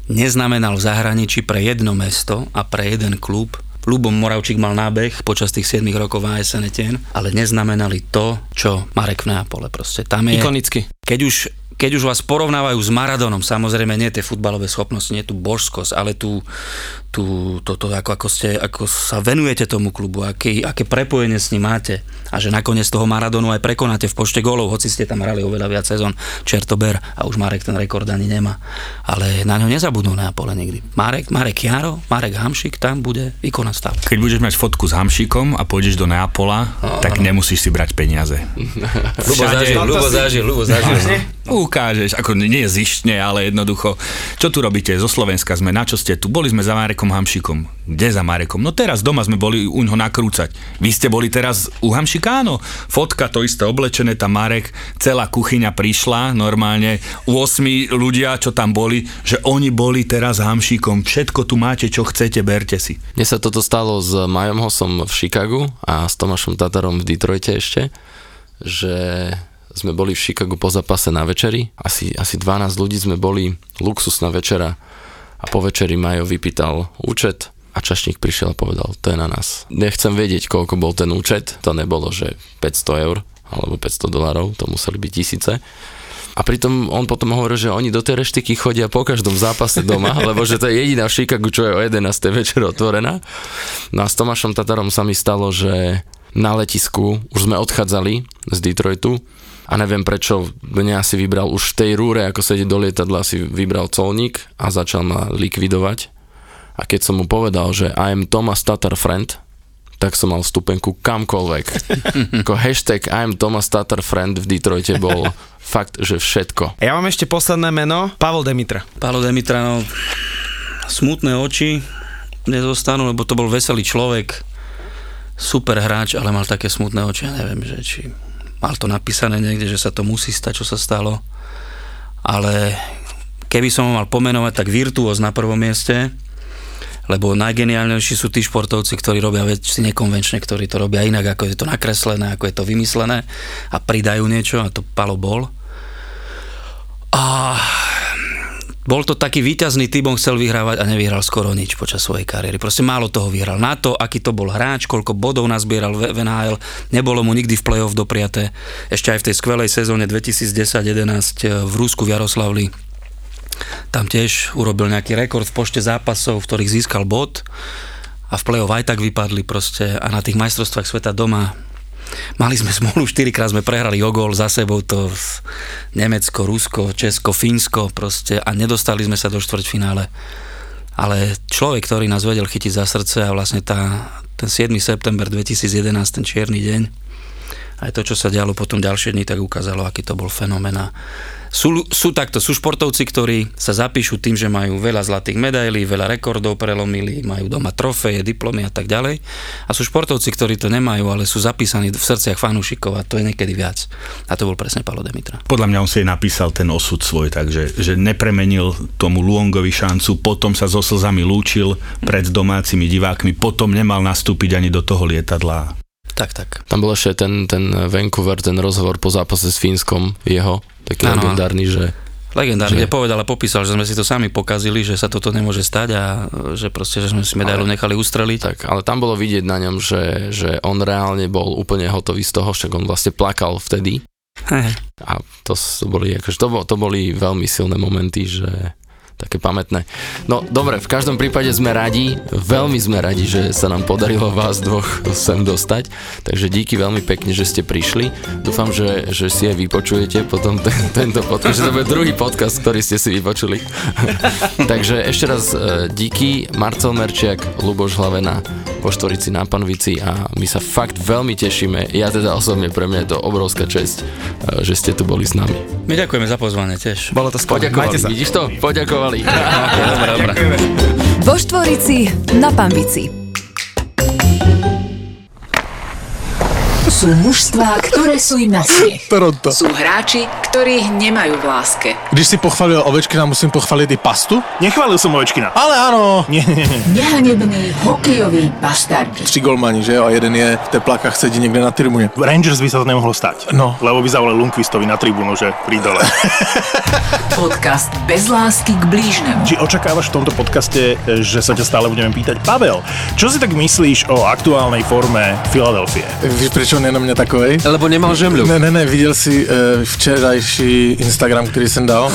neznamenal v zahraničí pre jedno mesto a pre jeden klub Lubom Moravčík mal nábeh počas tých 7 rokov v ASN ale neznamenali to, čo Marek v Neapole proste. Tam je, Ikonicky. Keď už keď už vás porovnávajú s Maradonom, samozrejme nie tie futbalové schopnosti, nie tú božskosť, ale tú, tú, to, to, ako, ako, ste, ako sa venujete tomu klubu, aké, aké prepojenie s ním máte a že nakoniec toho Maradonu aj prekonáte v pošte golov, hoci ste tam hrali oveľa viac sezón, Čertober a už Marek ten rekord ani nemá. Ale na ňo nezabudnú na pole nikdy. Marek, Marek Jaro, Marek Hamšik, tam bude výkona stav. Keď budeš mať fotku s Hamšikom a pôjdeš do Neapola, no, tak no. nemusíš si brať peniaze. Ľubo zažil, Ľubo zažil, Ľubo zažil. Ukážeš, ako nie zištne, ale jednoducho. Čo tu robíte? Zo Slovenska sme, na čo ste tu? Boli sme za Marekom Hamšikom. Kde za Marekom? No teraz doma sme boli u ňoho nakrúcať. Vy ste boli teraz u Hamšika? Áno. Fotka, to isté oblečené, tam Marek, celá kuchyňa prišla, normálne, 8 ľudia, čo tam boli, že oni boli teraz Hamšikom. Všetko tu máte, čo chcete, berte si. Mne sa toto stalo s Majom Hosom v Chicagu a s Tomášom Tatarom v Detroite ešte, že sme boli v Chicagu po zápase na večeri. Asi, asi 12 ľudí sme boli, luxusná večera a po večeri Majo vypýtal účet a čašník prišiel a povedal, to je na nás. Nechcem vedieť, koľko bol ten účet, to nebolo, že 500 eur alebo 500 dolarov, to museli byť tisíce. A pritom on potom hovoril, že oni do tej reštiky chodia po každom zápase doma, lebo že to je jediná v Chicagu, čo je o 11. večer otvorená. No a s Tomášom Tatarom sa mi stalo, že na letisku už sme odchádzali z Detroitu a neviem prečo mňa si vybral už v tej rúre, ako sedieť do lietadla, si vybral colník a začal ma likvidovať. A keď som mu povedal, že I am Thomas Tatar friend, tak som mal vstupenku kamkoľvek. ako hashtag I am Thomas Tatar friend v Detroite bol fakt, že všetko. Ja mám ešte posledné meno, Pavel Demitra. Pavel Demitra, no smutné oči nezostanú, lebo to bol veselý človek, super hráč, ale mal také smutné oči, ja neviem, že či mal to napísané niekde, že sa to musí stať, čo sa stalo. Ale keby som ho mal pomenovať, tak virtuóz na prvom mieste, lebo najgeniálnejší sú tí športovci, ktorí robia veci nekonvenčne, ktorí to robia inak, ako je to nakreslené, ako je to vymyslené a pridajú niečo a to Palo bol. A bol to taký výťazný typ, on chcel vyhrávať a nevyhral skoro nič počas svojej kariéry. Proste málo toho vyhral. Na to, aký to bol hráč, koľko bodov nazbieral v NHL, nebolo mu nikdy v play-off dopriaté. Ešte aj v tej skvelej sezóne 2010-11 eh, v Rúsku v Jaroslavli. Tam tiež urobil nejaký rekord v pošte zápasov, v ktorých získal bod a v play-off aj tak vypadli proste a na tých majstrovstvách sveta doma Mali sme smolu, 4 krát sme prehrali o gól za sebou, to Nemecko, Rusko, Česko, Fínsko proste a nedostali sme sa do štvrťfinále. Ale človek, ktorý nás vedel chytiť za srdce a vlastne tá, ten 7. september 2011, ten čierny deň, aj to, čo sa dialo potom ďalšie dni, tak ukázalo, aký to bol fenomén. Sú, sú takto, sú športovci, ktorí sa zapíšu tým, že majú veľa zlatých medailí, veľa rekordov prelomili, majú doma trofeje, diplomy a tak ďalej. A sú športovci, ktorí to nemajú, ale sú zapísaní v srdciach fanúšikov a to je niekedy viac. A to bol presne Palo Demitra. Podľa mňa on si napísal ten osud svoj, takže že nepremenil tomu Luongovi šancu, potom sa so slzami lúčil pred domácimi divákmi, potom nemal nastúpiť ani do toho lietadla. Tak, tak. Tam bol ešte ten, ten Vancouver, ten rozhovor po zápase s Fínskom, jeho, taký ano. legendárny, že Legendárne, že... povedal a popísal, že sme si to sami pokazili, že sa toto nemôže stať a že proste, že sme si medailu ale, nechali ustreliť. Tak, ale tam bolo vidieť na ňom, že, že on reálne bol úplne hotový z toho, však on vlastne plakal vtedy. Hey. A to, to, boli, akože, to, to boli veľmi silné momenty, že také pamätné. No dobre, v každom prípade sme radi, veľmi sme radi, že sa nám podarilo vás dvoch sem dostať, takže díky veľmi pekne, že ste prišli. Dúfam, že, že si aj vypočujete potom ten, tento podcast, že to bude druhý podcast, ktorý ste si vypočuli. takže ešte raz e, díky, Marcel Merčiak, Luboš Hlavena, vo Štvorici na Panvici a my sa fakt veľmi tešíme. Ja teda osobne, pre mňa je to obrovská čest, e, že ste tu boli s nami. My ďakujeme za pozvanie tiež. Bolo to skvelé. Vidíš to? Poďakovali. dobre, dobre. Vo Štvorici na Panvici. Sú mužstvá, ktoré sú im na smiech. Sú hráči, ktorých nemajú v láske. Když si pochválil Ovečkina, musím pochváliť i pastu? Nechválil som Ovečkina. Ale áno. Nie, nie, nie. Nehanební hokejoví bastardi. Tři golmani, že jo? A jeden je v teplákach sedí niekde na tribúne. Rangers by sa to nemohlo stať. No. Lebo by zavolali Lundqvistovi na tribúnu, že pri dole. Podcast bez lásky k blížnemu. Či očakávaš v tomto podcaste, že sa ťa stále budeme pýtať? Pavel, čo si tak myslíš o aktuálnej forme Filadelfie? Víš, prečo on je na mňa takovej? Lebo nemal žemľu. Ne, ne, ne, viděl si uh, včerajší Instagram, který jsem dal?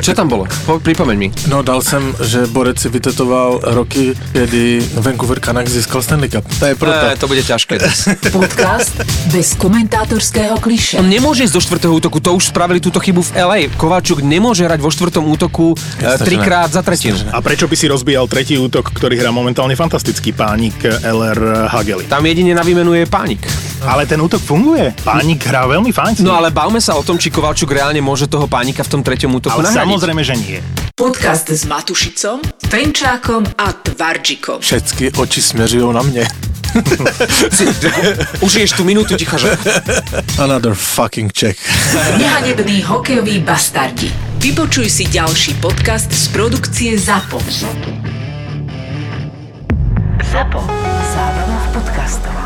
Čo tam bolo? Po, pripomeň mi. No, dal jsem, že Borec si vytetoval roky, kedy Vancouver Canucks získal Stanley Cup. To je proto. E, to bude ťažké. Podcast bez komentátorského kliše. On nemôže ísť do štvrtého útoku, to už spravili túto chybu v LA. Kováčuk nemôže hrať vo štvrtom útoku e, trikrát za tretinu. A prečo by si rozbíjal tretí útok, ktorý hrá momentálne fantastický pánik LR Hageli? Tam jedine na výmenu je pánik. Ale ten útok funguje. Pánik hrá veľmi fajn. No ale bavme sa o tom, či Kovalčuk reálne môže toho pánika v tom treťom útoku ale nahradiť. samozrejme, že nie. Podcast s Matušicom, Fenčákom a Tvarčikom. Všetky oči směřují na mě. Užiješ tú minútu ticha, že... Another fucking check. Nehanební hokejoví bastardi. Vypočuj si ďalší podcast z produkcie ZAPO. ZAPO. Zábrná v podcastov.